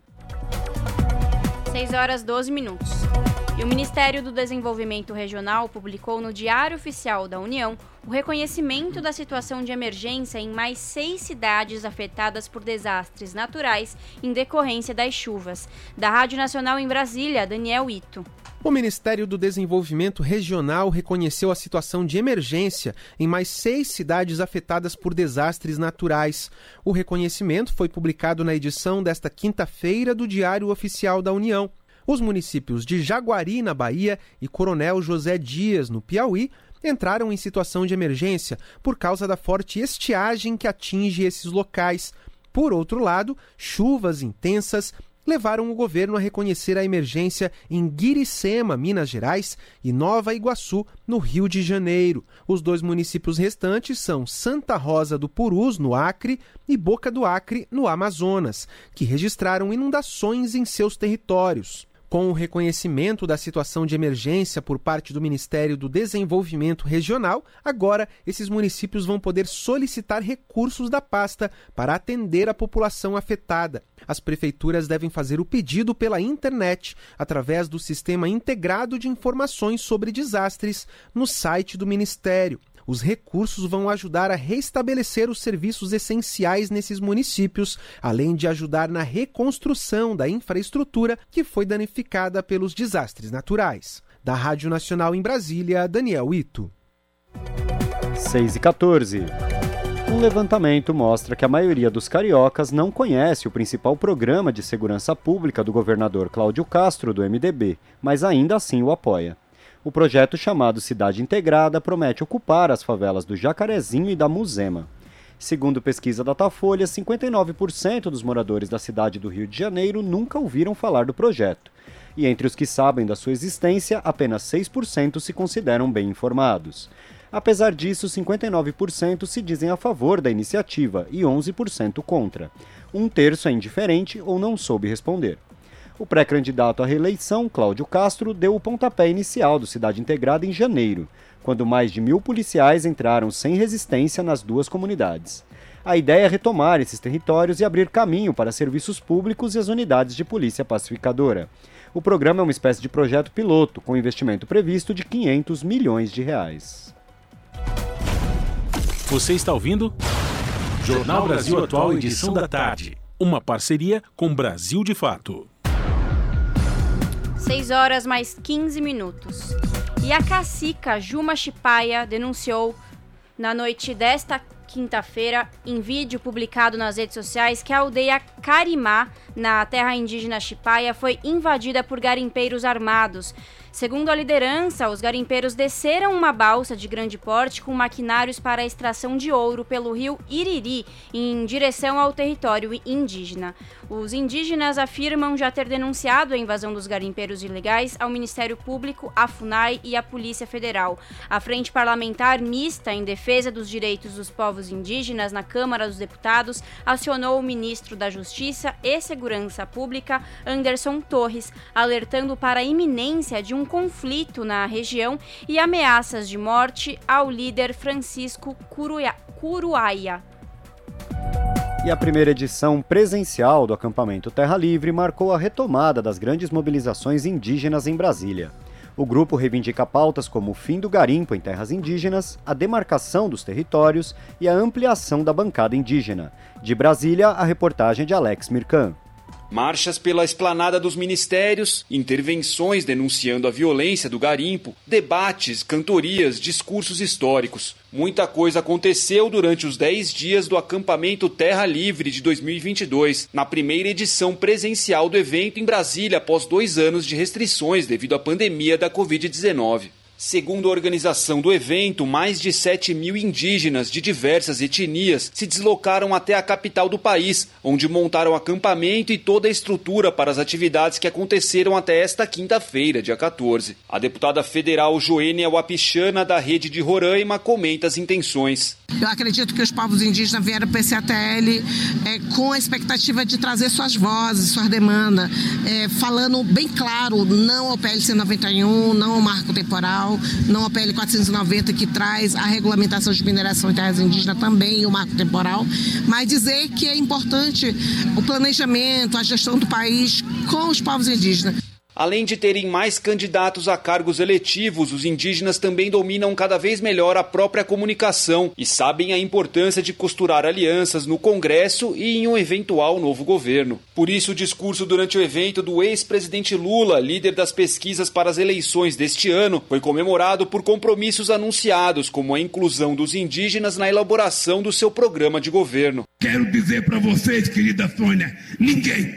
6 horas 12 minutos. E o Ministério do Desenvolvimento Regional publicou no Diário Oficial da União o reconhecimento da situação de emergência em mais seis cidades afetadas por desastres naturais em decorrência das chuvas. Da Rádio Nacional em Brasília, Daniel Ito. O Ministério do Desenvolvimento Regional reconheceu a situação de emergência em mais seis cidades afetadas por desastres naturais. O reconhecimento foi publicado na edição desta quinta-feira do Diário Oficial da União. Os municípios de Jaguari, na Bahia, e Coronel José Dias, no Piauí, entraram em situação de emergência por causa da forte estiagem que atinge esses locais. Por outro lado, chuvas intensas levaram o governo a reconhecer a emergência em Guiricema, Minas Gerais, e Nova Iguaçu, no Rio de Janeiro. Os dois municípios restantes são Santa Rosa do Purus, no Acre, e Boca do Acre, no Amazonas, que registraram inundações em seus territórios. Com o reconhecimento da situação de emergência por parte do Ministério do Desenvolvimento Regional, agora esses municípios vão poder solicitar recursos da pasta para atender a população afetada. As prefeituras devem fazer o pedido pela internet, através do Sistema Integrado de Informações sobre Desastres, no site do Ministério. Os recursos vão ajudar a restabelecer os serviços essenciais nesses municípios, além de ajudar na reconstrução da infraestrutura que foi danificada pelos desastres naturais. Da Rádio Nacional em Brasília, Daniel Ito. 6 e 14. Um levantamento mostra que a maioria dos cariocas não conhece o principal programa de segurança pública do governador Cláudio Castro, do MDB, mas ainda assim o apoia. O projeto chamado Cidade Integrada promete ocupar as favelas do Jacarezinho e da Muzema. Segundo pesquisa Datafolha, 59% dos moradores da cidade do Rio de Janeiro nunca ouviram falar do projeto. E entre os que sabem da sua existência, apenas 6% se consideram bem informados. Apesar disso, 59% se dizem a favor da iniciativa e 11% contra. Um terço é indiferente ou não soube responder. O pré-candidato à reeleição, Cláudio Castro, deu o pontapé inicial do Cidade Integrada em janeiro, quando mais de mil policiais entraram sem resistência nas duas comunidades. A ideia é retomar esses territórios e abrir caminho para serviços públicos e as unidades de polícia pacificadora. O programa é uma espécie de projeto piloto, com investimento previsto de 500 milhões de reais. Você está ouvindo? Jornal Brasil Atual, edição da tarde. Uma parceria com Brasil de Fato. 6 horas mais 15 minutos. E a cacica Juma Chipaia denunciou na noite desta quinta-feira, em vídeo publicado nas redes sociais, que a aldeia Carimá, na terra indígena Chipaia, foi invadida por garimpeiros armados. Segundo a liderança, os garimpeiros desceram uma balsa de grande porte com maquinários para a extração de ouro pelo rio Iriri, em direção ao território indígena. Os indígenas afirmam já ter denunciado a invasão dos garimpeiros ilegais ao Ministério Público, à FUNAI e à Polícia Federal. A Frente Parlamentar Mista em Defesa dos Direitos dos Povos Indígenas na Câmara dos Deputados acionou o ministro da Justiça e Segurança Pública, Anderson Torres, alertando para a iminência de um conflito na região e ameaças de morte ao líder Francisco Curuaia. E a primeira edição presencial do acampamento Terra Livre marcou a retomada das grandes mobilizações indígenas em Brasília. O grupo reivindica pautas como o fim do garimpo em terras indígenas, a demarcação dos territórios e a ampliação da bancada indígena. De Brasília, a reportagem de Alex Mirkan. Marchas pela esplanada dos ministérios, intervenções denunciando a violência do garimpo, debates, cantorias, discursos históricos. Muita coisa aconteceu durante os 10 dias do acampamento Terra Livre de 2022, na primeira edição presencial do evento em Brasília após dois anos de restrições devido à pandemia da Covid-19. Segundo a organização do evento, mais de 7 mil indígenas de diversas etnias se deslocaram até a capital do país, onde montaram acampamento e toda a estrutura para as atividades que aconteceram até esta quinta-feira, dia 14. A deputada federal Joênia Wapichana, da rede de Roraima, comenta as intenções. Eu acredito que os povos indígenas vieram para esse ATL é, com a expectativa de trazer suas vozes, suas demandas, é, falando bem claro, não ao PLC 91, não ao marco temporal, não ao PL 490 que traz a regulamentação de mineração em terras indígenas também e o marco temporal, mas dizer que é importante o planejamento, a gestão do país com os povos indígenas. Além de terem mais candidatos a cargos eletivos, os indígenas também dominam cada vez melhor a própria comunicação e sabem a importância de costurar alianças no Congresso e em um eventual novo governo. Por isso, o discurso durante o evento do ex-presidente Lula, líder das pesquisas para as eleições deste ano, foi comemorado por compromissos anunciados, como a inclusão dos indígenas na elaboração do seu programa de governo. Quero dizer para vocês, querida Sônia, ninguém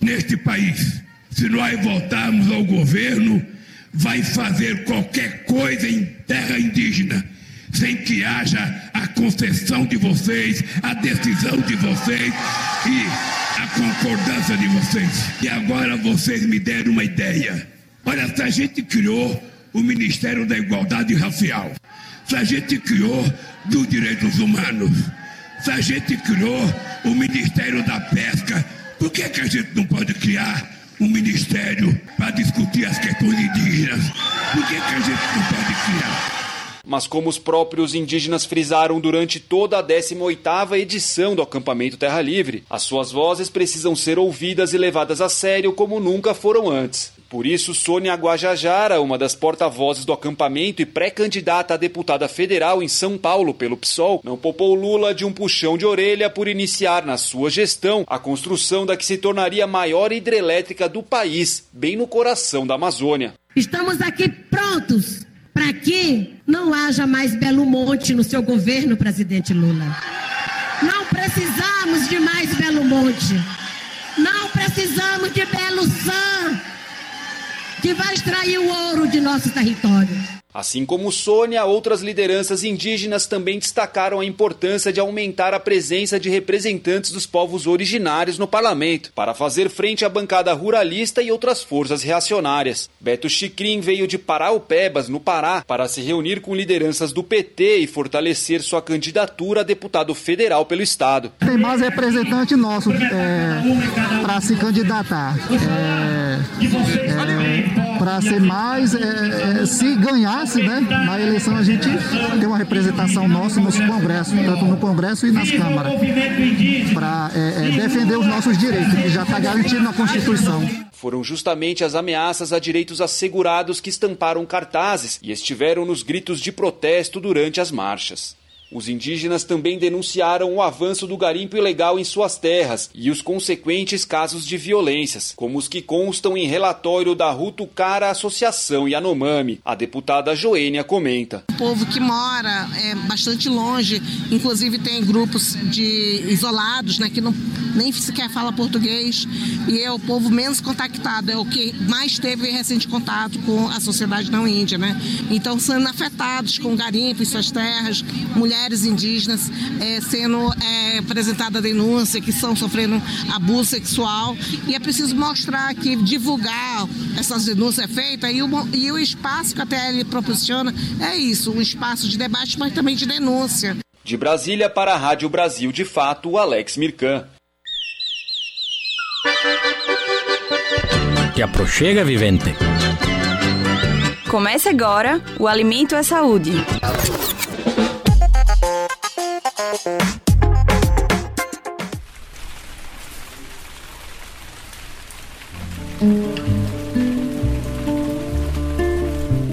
neste país se nós voltarmos ao governo, vai fazer qualquer coisa em terra indígena, sem que haja a concessão de vocês, a decisão de vocês e a concordância de vocês. E agora vocês me deram uma ideia. Olha, se a gente criou o Ministério da Igualdade Racial, se a gente criou dos Direitos Humanos, se a gente criou o Ministério da Pesca, por que, que a gente não pode criar um ministério para discutir as questões indígenas? Por que, que a gente não pode criar? Mas como os próprios indígenas frisaram durante toda a 18ª edição do acampamento Terra Livre, as suas vozes precisam ser ouvidas e levadas a sério como nunca foram antes. Por isso, Sônia Guajajara, uma das porta-vozes do acampamento e pré-candidata a deputada federal em São Paulo pelo PSOL, não poupou Lula de um puxão de orelha por iniciar na sua gestão a construção da que se tornaria a maior hidrelétrica do país, bem no coração da Amazônia. Estamos aqui prontos para que não haja mais Belo Monte no seu governo, presidente Lula. Não precisamos de mais Belo Monte. Que vai extrair o ouro de nosso território. Assim como Sônia, outras lideranças indígenas também destacaram a importância de aumentar a presença de representantes dos povos originários no parlamento, para fazer frente à bancada ruralista e outras forças reacionárias. Beto Chicrin veio de Paraupebas, no Pará, para se reunir com lideranças do PT e fortalecer sua candidatura a deputado federal pelo estado. Tem mais representante nosso é, para se candidatar. É, é, para ser mais, é, é, se ganhar né? Na eleição a gente tem uma representação nossa no Congresso, tanto no Congresso e nas câmaras, para é, é, defender os nossos direitos, que já está garantido na Constituição. Foram justamente as ameaças a direitos assegurados que estamparam cartazes e estiveram nos gritos de protesto durante as marchas. Os indígenas também denunciaram o avanço do garimpo ilegal em suas terras e os consequentes casos de violências, como os que constam em relatório da Rutucara Associação Yanomami. A deputada Joênia comenta. O povo que mora é bastante longe, inclusive tem grupos de isolados, né, que não, nem sequer fala português, e é o povo menos contactado, é o que mais teve recente contato com a sociedade não índia, né? Então sendo afetados com garimpo em suas terras, mulheres mulheres indígenas é, sendo é, apresentada denúncia que estão sofrendo abuso sexual e é preciso mostrar que divulgar essas denúncias é feita e o, e o espaço que a TL proporciona é isso, um espaço de debate, mas também de denúncia. De Brasília para a Rádio Brasil de Fato, Alex Mirkan. Te aproxega, vivente. Comece agora o Alimento é Saúde.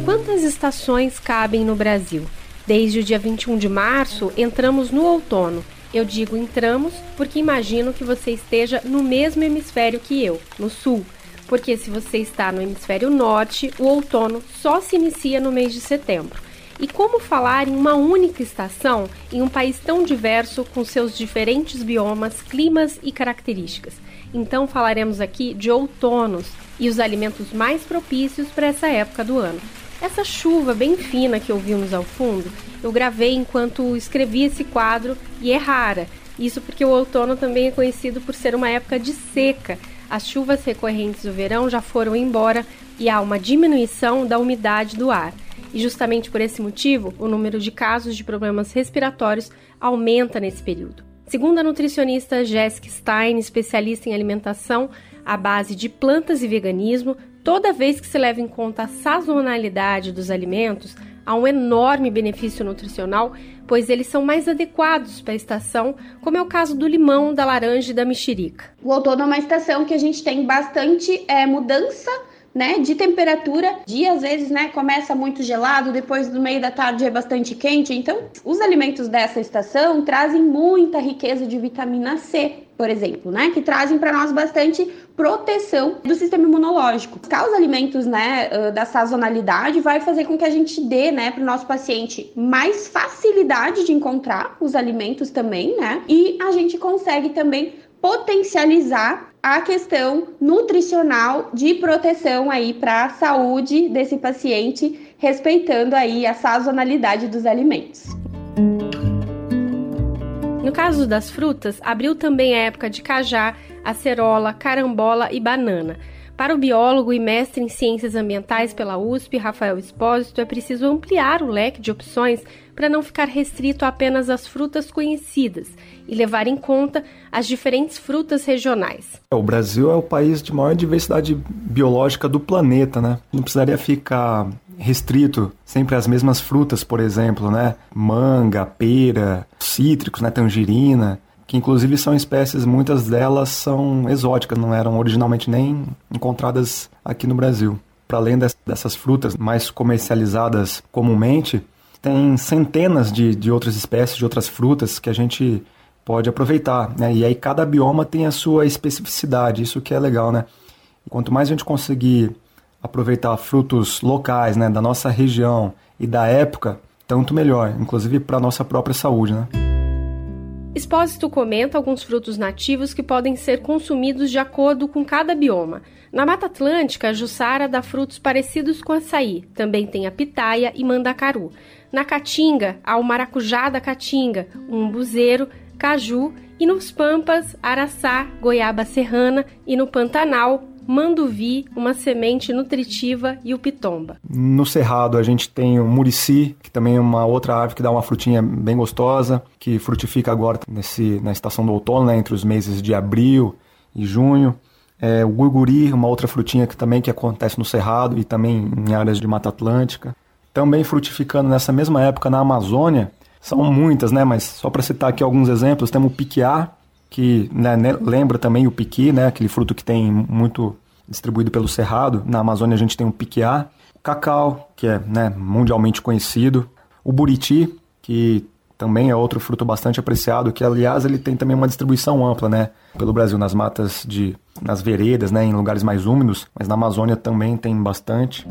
Quantas estações cabem no Brasil? Desde o dia 21 de março, entramos no outono. Eu digo entramos porque imagino que você esteja no mesmo hemisfério que eu, no sul. Porque se você está no hemisfério norte, o outono só se inicia no mês de setembro. E como falar em uma única estação em um país tão diverso com seus diferentes biomas, climas e características? Então falaremos aqui de outonos e os alimentos mais propícios para essa época do ano. Essa chuva bem fina que ouvimos ao fundo, eu gravei enquanto escrevi esse quadro e é rara. Isso porque o outono também é conhecido por ser uma época de seca. As chuvas recorrentes do verão já foram embora e há uma diminuição da umidade do ar. E justamente por esse motivo, o número de casos de problemas respiratórios aumenta nesse período. Segundo a nutricionista Jessica Stein, especialista em alimentação à base de plantas e veganismo, toda vez que se leva em conta a sazonalidade dos alimentos, há um enorme benefício nutricional, pois eles são mais adequados para a estação, como é o caso do limão, da laranja e da mexerica. O outono é uma estação que a gente tem bastante é, mudança né, de temperatura. Dia às vezes, né, começa muito gelado, depois do meio da tarde é bastante quente. Então, os alimentos dessa estação trazem muita riqueza de vitamina C, por exemplo, né, que trazem para nós bastante proteção do sistema imunológico. Buscar os alimentos, né, da sazonalidade vai fazer com que a gente dê, né, para o nosso paciente mais facilidade de encontrar os alimentos também, né, e a gente consegue também potencializar a questão nutricional de proteção aí para a saúde desse paciente, respeitando aí a sazonalidade dos alimentos. No caso das frutas, abril também é época de cajá, acerola, carambola e banana. Para o biólogo e mestre em ciências ambientais pela USP, Rafael Espósito, é preciso ampliar o leque de opções para não ficar restrito apenas às frutas conhecidas e levar em conta as diferentes frutas regionais. O Brasil é o país de maior diversidade biológica do planeta, né? Não precisaria ficar restrito sempre às mesmas frutas, por exemplo, né? Manga, pera, cítricos, né? Tangerina que inclusive são espécies, muitas delas são exóticas, não eram originalmente nem encontradas aqui no Brasil. Para além dessas frutas mais comercializadas comumente, tem centenas de, de outras espécies, de outras frutas que a gente pode aproveitar, né? E aí cada bioma tem a sua especificidade, isso que é legal, né? quanto mais a gente conseguir aproveitar frutos locais, né, da nossa região e da época, tanto melhor, inclusive para a nossa própria saúde, né? Expósito comenta alguns frutos nativos que podem ser consumidos de acordo com cada bioma. Na Mata Atlântica, a Jussara dá frutos parecidos com açaí. Também tem a pitaia e mandacaru. Na Caatinga, há o maracujá da Caatinga, o umbuzeiro, caju e nos Pampas, araçá, goiaba serrana e no Pantanal, manduvi, uma semente nutritiva e o pitomba. No cerrado a gente tem o murici, que também é uma outra árvore que dá uma frutinha bem gostosa, que frutifica agora nesse, na estação do outono, né, entre os meses de abril e junho. É, o gurguri, uma outra frutinha que também que acontece no cerrado e também em áreas de Mata Atlântica. Também frutificando nessa mesma época na Amazônia, são muitas, né, mas só para citar aqui alguns exemplos, temos o piquiá, que né, lembra também o piqui, né, aquele fruto que tem muito distribuído pelo cerrado. Na Amazônia a gente tem o piquiá, o cacau, que é né, mundialmente conhecido, o buriti, que também é outro fruto bastante apreciado, que aliás ele tem também uma distribuição ampla, né, pelo Brasil nas matas de nas veredas, né, em lugares mais úmidos, mas na Amazônia também tem bastante.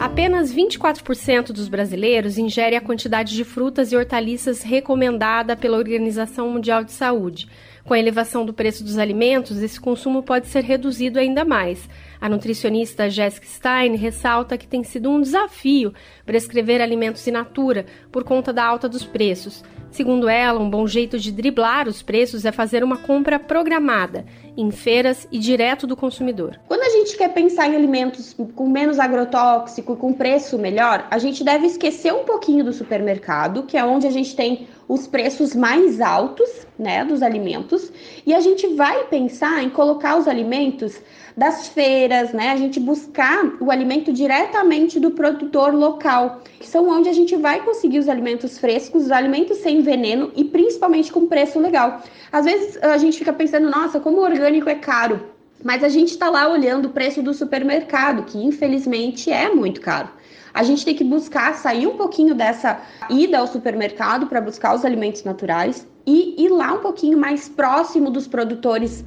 Apenas 24% dos brasileiros ingere a quantidade de frutas e hortaliças recomendada pela Organização Mundial de Saúde. Com a elevação do preço dos alimentos, esse consumo pode ser reduzido ainda mais. A nutricionista Jessica Stein ressalta que tem sido um desafio prescrever alimentos in natura por conta da alta dos preços. Segundo ela, um bom jeito de driblar os preços é fazer uma compra programada, em feiras e direto do consumidor. Quando a gente quer pensar em alimentos com menos agrotóxico, com preço melhor, a gente deve esquecer um pouquinho do supermercado, que é onde a gente tem os preços mais altos, né, dos alimentos, e a gente vai pensar em colocar os alimentos das feiras, né? A gente buscar o alimento diretamente do produtor local, que são onde a gente vai conseguir os alimentos frescos, os alimentos sem veneno e principalmente com preço legal. Às vezes a gente fica pensando, nossa, como o orgânico é caro. Mas a gente está lá olhando o preço do supermercado, que infelizmente é muito caro. A gente tem que buscar sair um pouquinho dessa ida ao supermercado para buscar os alimentos naturais e ir lá um pouquinho mais próximo dos produtores.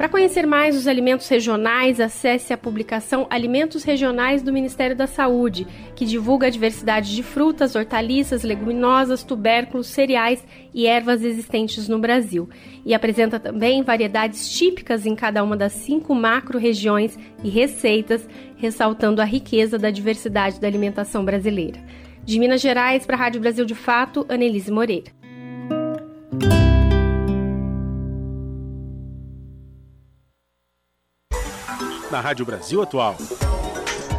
Para conhecer mais os alimentos regionais, acesse a publicação Alimentos Regionais do Ministério da Saúde, que divulga a diversidade de frutas, hortaliças, leguminosas, tubérculos, cereais e ervas existentes no Brasil. E apresenta também variedades típicas em cada uma das cinco macro-regiões e receitas, ressaltando a riqueza da diversidade da alimentação brasileira. De Minas Gerais, para a Rádio Brasil de Fato, Anelise Moreira. Na Rádio Brasil Atual.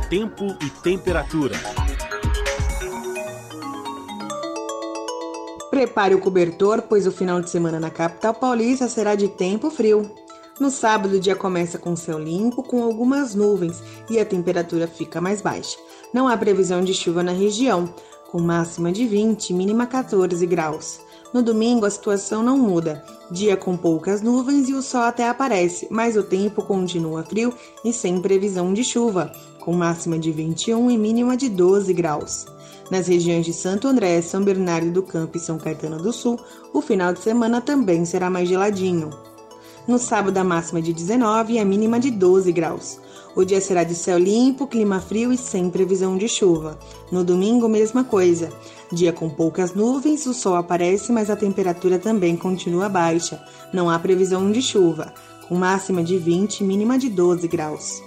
Tempo e temperatura. Prepare o cobertor, pois o final de semana na capital paulista será de tempo frio. No sábado, o dia começa com céu limpo, com algumas nuvens, e a temperatura fica mais baixa. Não há previsão de chuva na região, com máxima de 20, mínima 14 graus. No domingo, a situação não muda. Dia com poucas nuvens e o sol até aparece, mas o tempo continua frio e sem previsão de chuva, com máxima de 21 e mínima de 12 graus. Nas regiões de Santo André, São Bernardo do Campo e São Caetano do Sul, o final de semana também será mais geladinho. No sábado, a máxima de 19 e a mínima de 12 graus. O dia será de céu limpo, clima frio e sem previsão de chuva. No domingo, mesma coisa. Dia com poucas nuvens, o sol aparece, mas a temperatura também continua baixa. Não há previsão de chuva, com máxima de 20 e mínima de 12 graus.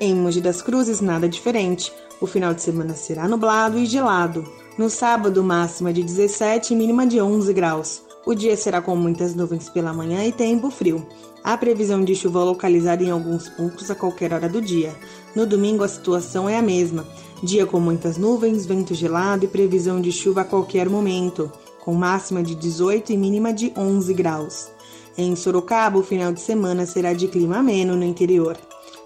Em Mogi das Cruzes, nada diferente. O final de semana será nublado e gelado. No sábado, máxima de 17 e mínima de 11 graus. O dia será com muitas nuvens pela manhã e tempo frio. Há previsão de chuva localizada em alguns pontos a qualquer hora do dia. No domingo, a situação é a mesma. Dia com muitas nuvens, vento gelado e previsão de chuva a qualquer momento, com máxima de 18 e mínima de 11 graus. Em Sorocaba, o final de semana será de clima ameno no interior.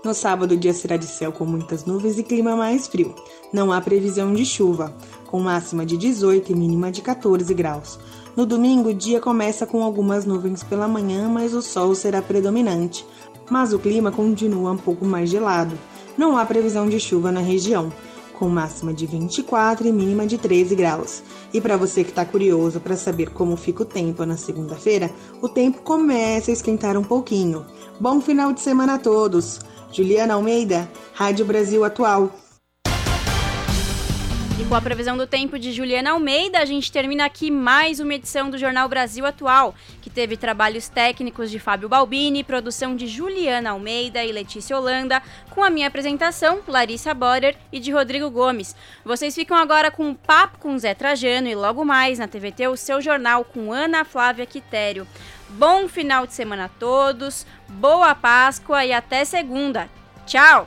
No sábado, o dia será de céu com muitas nuvens e clima mais frio. Não há previsão de chuva, com máxima de 18 e mínima de 14 graus. No domingo, o dia começa com algumas nuvens pela manhã, mas o sol será predominante. Mas o clima continua um pouco mais gelado. Não há previsão de chuva na região com máxima de 24 e mínima de 13 graus. E para você que está curioso para saber como fica o tempo na segunda-feira, o tempo começa a esquentar um pouquinho. Bom final de semana a todos! Juliana Almeida, Rádio Brasil Atual. Com a previsão do tempo de Juliana Almeida, a gente termina aqui mais uma edição do Jornal Brasil Atual, que teve trabalhos técnicos de Fábio Balbini, produção de Juliana Almeida e Letícia Holanda, com a minha apresentação, Larissa Borer e de Rodrigo Gomes. Vocês ficam agora com um papo com Zé Trajano e logo mais na TVT o seu jornal com Ana Flávia Quitério. Bom final de semana a todos, boa Páscoa e até segunda. Tchau!